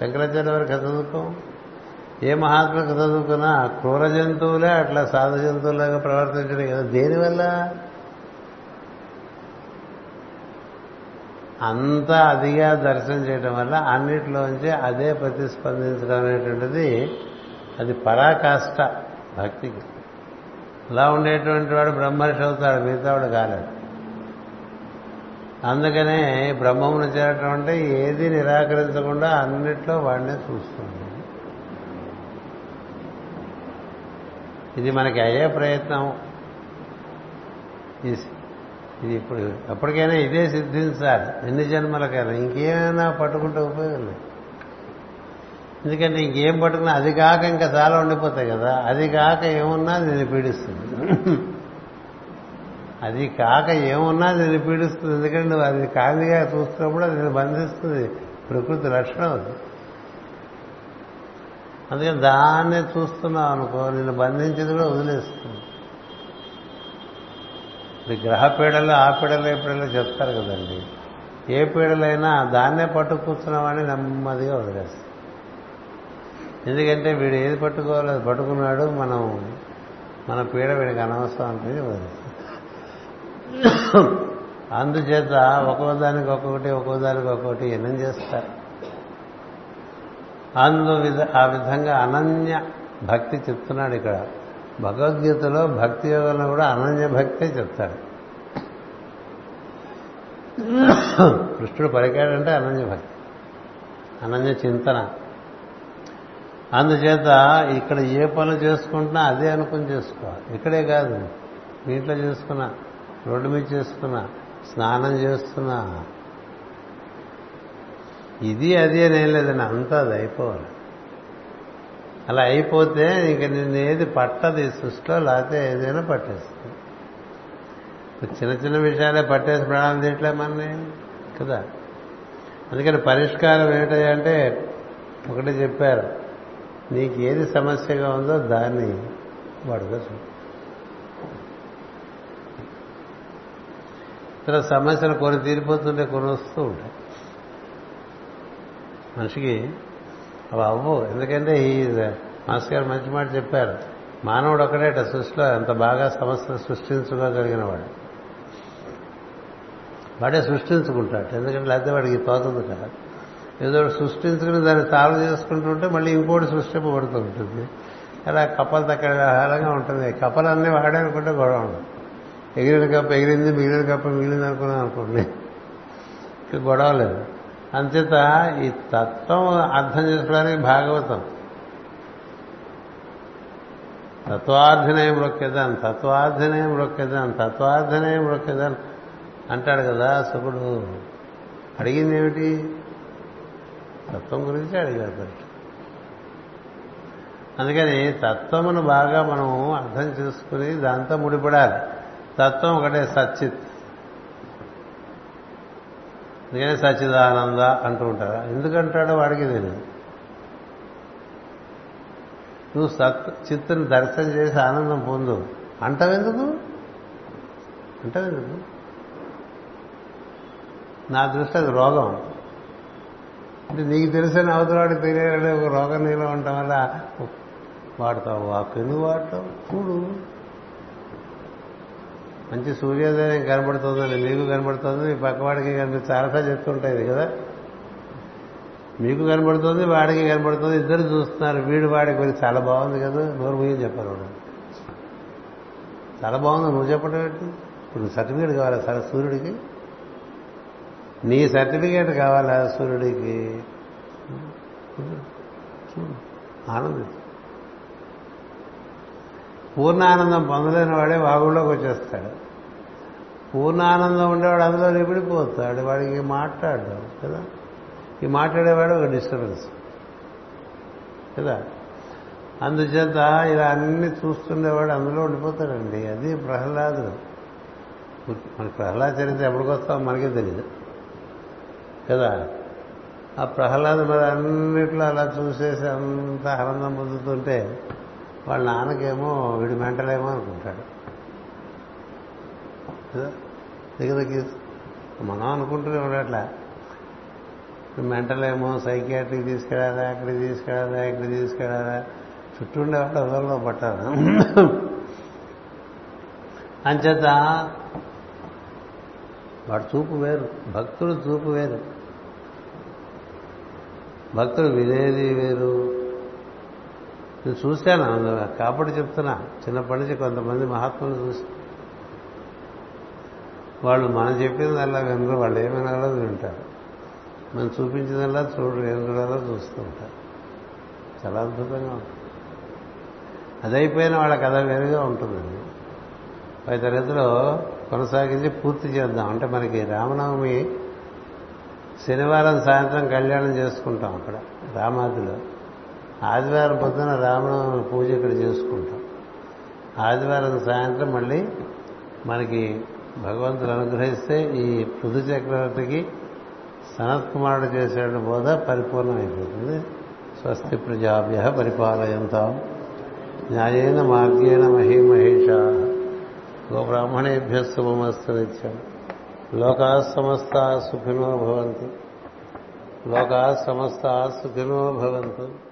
శంకరాచార్య వారికి చదువుకోం ఏ మహాత్మకు చదువుకున్నా క్రూర జంతువులే అట్లా సాధు జంతువులాగా ప్రవర్తించడం కదా. దేనివల్ల? అంతా అదిగా దర్శనం చేయడం వల్ల అన్నిటిలోంచి అదే ప్రతిస్పందించడం అనేటువంటిది అది పరాకాష్ట భక్తికి. అలా ఉండేటువంటి వాడు బ్రహ్మర్షి అవుతాడు మిగతా వాడు కాలేడు అందుకనే బ్రహ్మమును చేరటం అంటే ఏది నిరాకరించకుండా అన్నిట్లో వాడినే చూస్తుంది. ఇది మనకి అయ్యే ప్రయత్నం. ఇది ఇప్పుడు ఎప్పటికైనా ఇదే సిద్ధించాలి ఎన్ని జన్మలకైనా. ఇంకేమైనా పట్టుకుంటే ఉపయోగం లేదు. ఎందుకంటే ఇంకేం పట్టుకున్నా అది కాక ఇంకా చాలా ఉండిపోతాయి కదా. అది కాక ఏమున్నా నేను పీడిస్తుంది. అది కాక ఏమున్నా నేను పీడిస్తుంది. ఎందుకంటే నువ్వు అది కాదిగా చూస్తున్నప్పుడు అది నేను బంధిస్తుంది. ప్రకృతి లక్షణం అది. అందుకని దాన్నే చూస్తున్నావు అనుకో నేను బంధించింది కూడా వదిలేస్తుంది. ఇది గ్రహ పీడలు ఆ పీడలు ఏ పీడలు చెప్తారు కదండి. ఏ పీడలైనా దాన్నే పట్టు కూర్చున్నామని నెమ్మదిగా వదిలేస్తాం. ఎందుకంటే వీడు ఏది పట్టుకోవాలో అది పట్టుకున్నాడు మనం మన పీడ వీడికి అనవసరం అనిపించి వదిలేస్తాం. అందుచేత ఒక్కో దానికి ఒక్కొక్కటి ఒక్కో దానికి ఒక్కొక్కటి ఎన్నం చేస్తారు. అందు ఆ విధంగా అనన్య భక్తి చెప్తున్నాడు ఇక్కడ. భగవద్గీతలో భక్తి యోగంలో కూడా అనన్య భక్తే చెప్తాడు కృష్ణుడు పలికాడంటే అనన్య భక్తి అనన్య చింతన. అందుచేత ఇక్కడ ఏ పనులు చేసుకుంటున్నా అదే అనుకుని చేసుకోవాలి. ఇక్కడే కాదు మీ ఇంట్లో చేసుకున్నా రోడ్డు మీద చేసుకున్నా స్నానం చేస్తున్నా. ఇది అది అని ఏం లేదని అంతా అది అయిపోవాలి. అలా అయిపోతే ఇంక నిన్ను ఏది పట్టదు సృష్టిలో లేకపోతే ఏదైనా పట్టేస్తుంది. చిన్న చిన్న విషయాలే పట్టేసి ప్రాణాలు తీయట్లే మనని కదా? అందుకని పరిష్కారం ఏంటంటే ఒకటి చెప్పారు నీకు ఏది సమస్యగా ఉందో దాన్ని వాడుగా చూ ఇతర సమస్యలు కొన్ని తీరిపోతుంటే కొన్ని వస్తూ ఉంటాయి. మనిషికి అవి అవ్వు ఎందుకంటే ఈ మాస్టర్ గారు మంచి మాట చెప్పారు. మానవుడు ఒకడేట సృష్టిలో ఎంత బాగా సమస్యలు సృష్టించుకోగలిగిన వాడు వాడే సృష్టించుకుంటాడు. ఎందుకంటే లేకపోతే వాడికి పోతుంది కదా. ఏదో సృష్టించుకుని దాన్ని సాల్వ్ చేసుకుంటుంటే మళ్ళీ ఇంకోటి సృష్టింపబడుతూ ఉంటుంది. అలా కప్పలు తక్కడ ఆహారంగా ఉంటుంది. కప్పలన్నీ వాడే అనుకుంటే గొడవ ఉండదు. ఎగిరిన కప్ప ఎగిరింది మిగిలిన కప్ప మిగిలింది అనుకున్నాం అనుకోండి. గొడవ లేదు. అంచేత ఈ తత్వం అర్థం చేసుకోవడానికి భాగవతం. తత్వార్థనయం రొక్కేదాన్ తత్వార్థనయం రొక్కేదాన్ తత్వార్థనయం రొక్కేదాన్ అంటాడు కదా సుకుడు. అడిగింది ఏమిటి? తత్వం గురించి అడిగాడు అందుకని తత్వమును బాగా మనం అర్థం చేసుకుని దాంతో ముడిపడాలి. తత్వం ఒకటే సచ్చిత్. అందుకనే సచిదానంద అంటూ ఉంటారు. ఎందుకంటాడో వాడికి తెలియదు నువ్వు సత్ చిత్తుని దర్శనం చేసి ఆనందం పొందు. అంటవెందుకు? అంటవెందుకు? నా దృష్టి అది రోగం. అంటే నీకు తెలిసిన అవతలవాడికి తెలియాలంటే ఒక రోగం నీలో ఉండటం వల్ల వాడతావు ఆ పెను వాడతావు చూడు. మంచి సూర్యోదయం కనబడుతుందని మీకు కనబడుతుంది మీ పక్కవాడికి కనిపి చాలాసార్లు చెప్తుంటాయి కదా. మీకు కనబడుతుంది వాడికి కనబడుతుంది ఇద్దరు చూస్తున్నారు వీడు వాడికి గురించి చాలా బాగుంది కదా నోరు ముయ్యని చెప్పారు వాడు. చాలా బాగుంది నువ్వు చెప్పడం ఏంటి? ఇప్పుడు సర్టిఫికేట్ కావాలా సార్ సూర్యుడికి? నీ సర్టిఫికేట్ కావాలా సూర్యుడికి? చూడు పూర్ణానందం పొందలేని వాడే వాగుల్లోకి వచ్చేస్తాడు. పూర్ణానందం ఉండేవాడు అందులో నిపిడిపోతాడు వాడికి మాట్లాడడం కదా? ఈ మాట్లాడేవాడు ఒక డిస్టర్బెన్స్ కదా? అందుచేత ఇలా అన్ని చూస్తుండేవాడు అందులో ఉండిపోతాడండి. అది ప్రహ్లాదుడు మన ప్రహ్లాద చరిత్ర ఎప్పటికొస్తామో మనకే తెలియదు కదా? ఆ ప్రహ్లాదు మరి అన్నిట్లో అలా చూసేసి అంత ఆనందం పొందుతుంటే వాళ్ళ నాన్నకేమో వీడి మెంటలేమో అనుకుంటాడు. కదా మనం అనుకుంటూనే ఉండట్లా. మెంటలేమో సైకియాట్రిక్ తీసుకెళ్ళారా అక్కడికి తీసుకెళ్ళారా ఇక్కడికి తీసుకెళ్ళారా చుట్టూ ఉండేవాళ్ళు ఎవరిలో పట్టారు? అంచేత వాడు చూపు వేరు భక్తుడు చూపు వేరు. భక్తుడు వినేది వేరు. నేను చూశాను కాబట్టి చెప్తున్నా. చిన్నప్పటి నుంచి కొంతమంది మహాత్ములు చూసి. వాళ్ళు మనం చెప్పిందల్లా వినరు వాళ్ళు ఏమనాలో వింటారు. మనం చూపించిందల్లా చూడు ఏం చూడాలో చూస్తూ ఉంటారు. చాలా అద్భుతంగా ఉంటుంది. అదైపోయిన వాళ్ళ కథ వేరుగా ఉంటుందండి. పై తరగతిలో కొనసాగించి పూర్తి చేద్దాం. అంటే మనకి రామనవమి శనివారం సాయంత్రం కళ్యాణం చేసుకుంటాం అక్కడ రామాదిలో. ఆదివారం పొద్దున రామనవమి పూజ ఇక్కడ చేసుకుంటాం. ఆదివారం సాయంత్రం మళ్ళీ మనకి భగవంతుడు అనుగ్రహిస్తే ఈ పృథు చక్రవర్తికి సనత్ కుమారుడు చేసే బోధ పరిపూర్ణమైపోతుంది. స్వస్తి ప్రజాభ్య పరిపాలయంతాం. న్యాయేన మార్గేణ మహీమహేష. గోబ్రాహ్మణేభ్య శుభమస్తు నిత్యం లోకా సమస్త సుఖినో భవంతు. లోకా సమస్త సుఖినో భవంతు.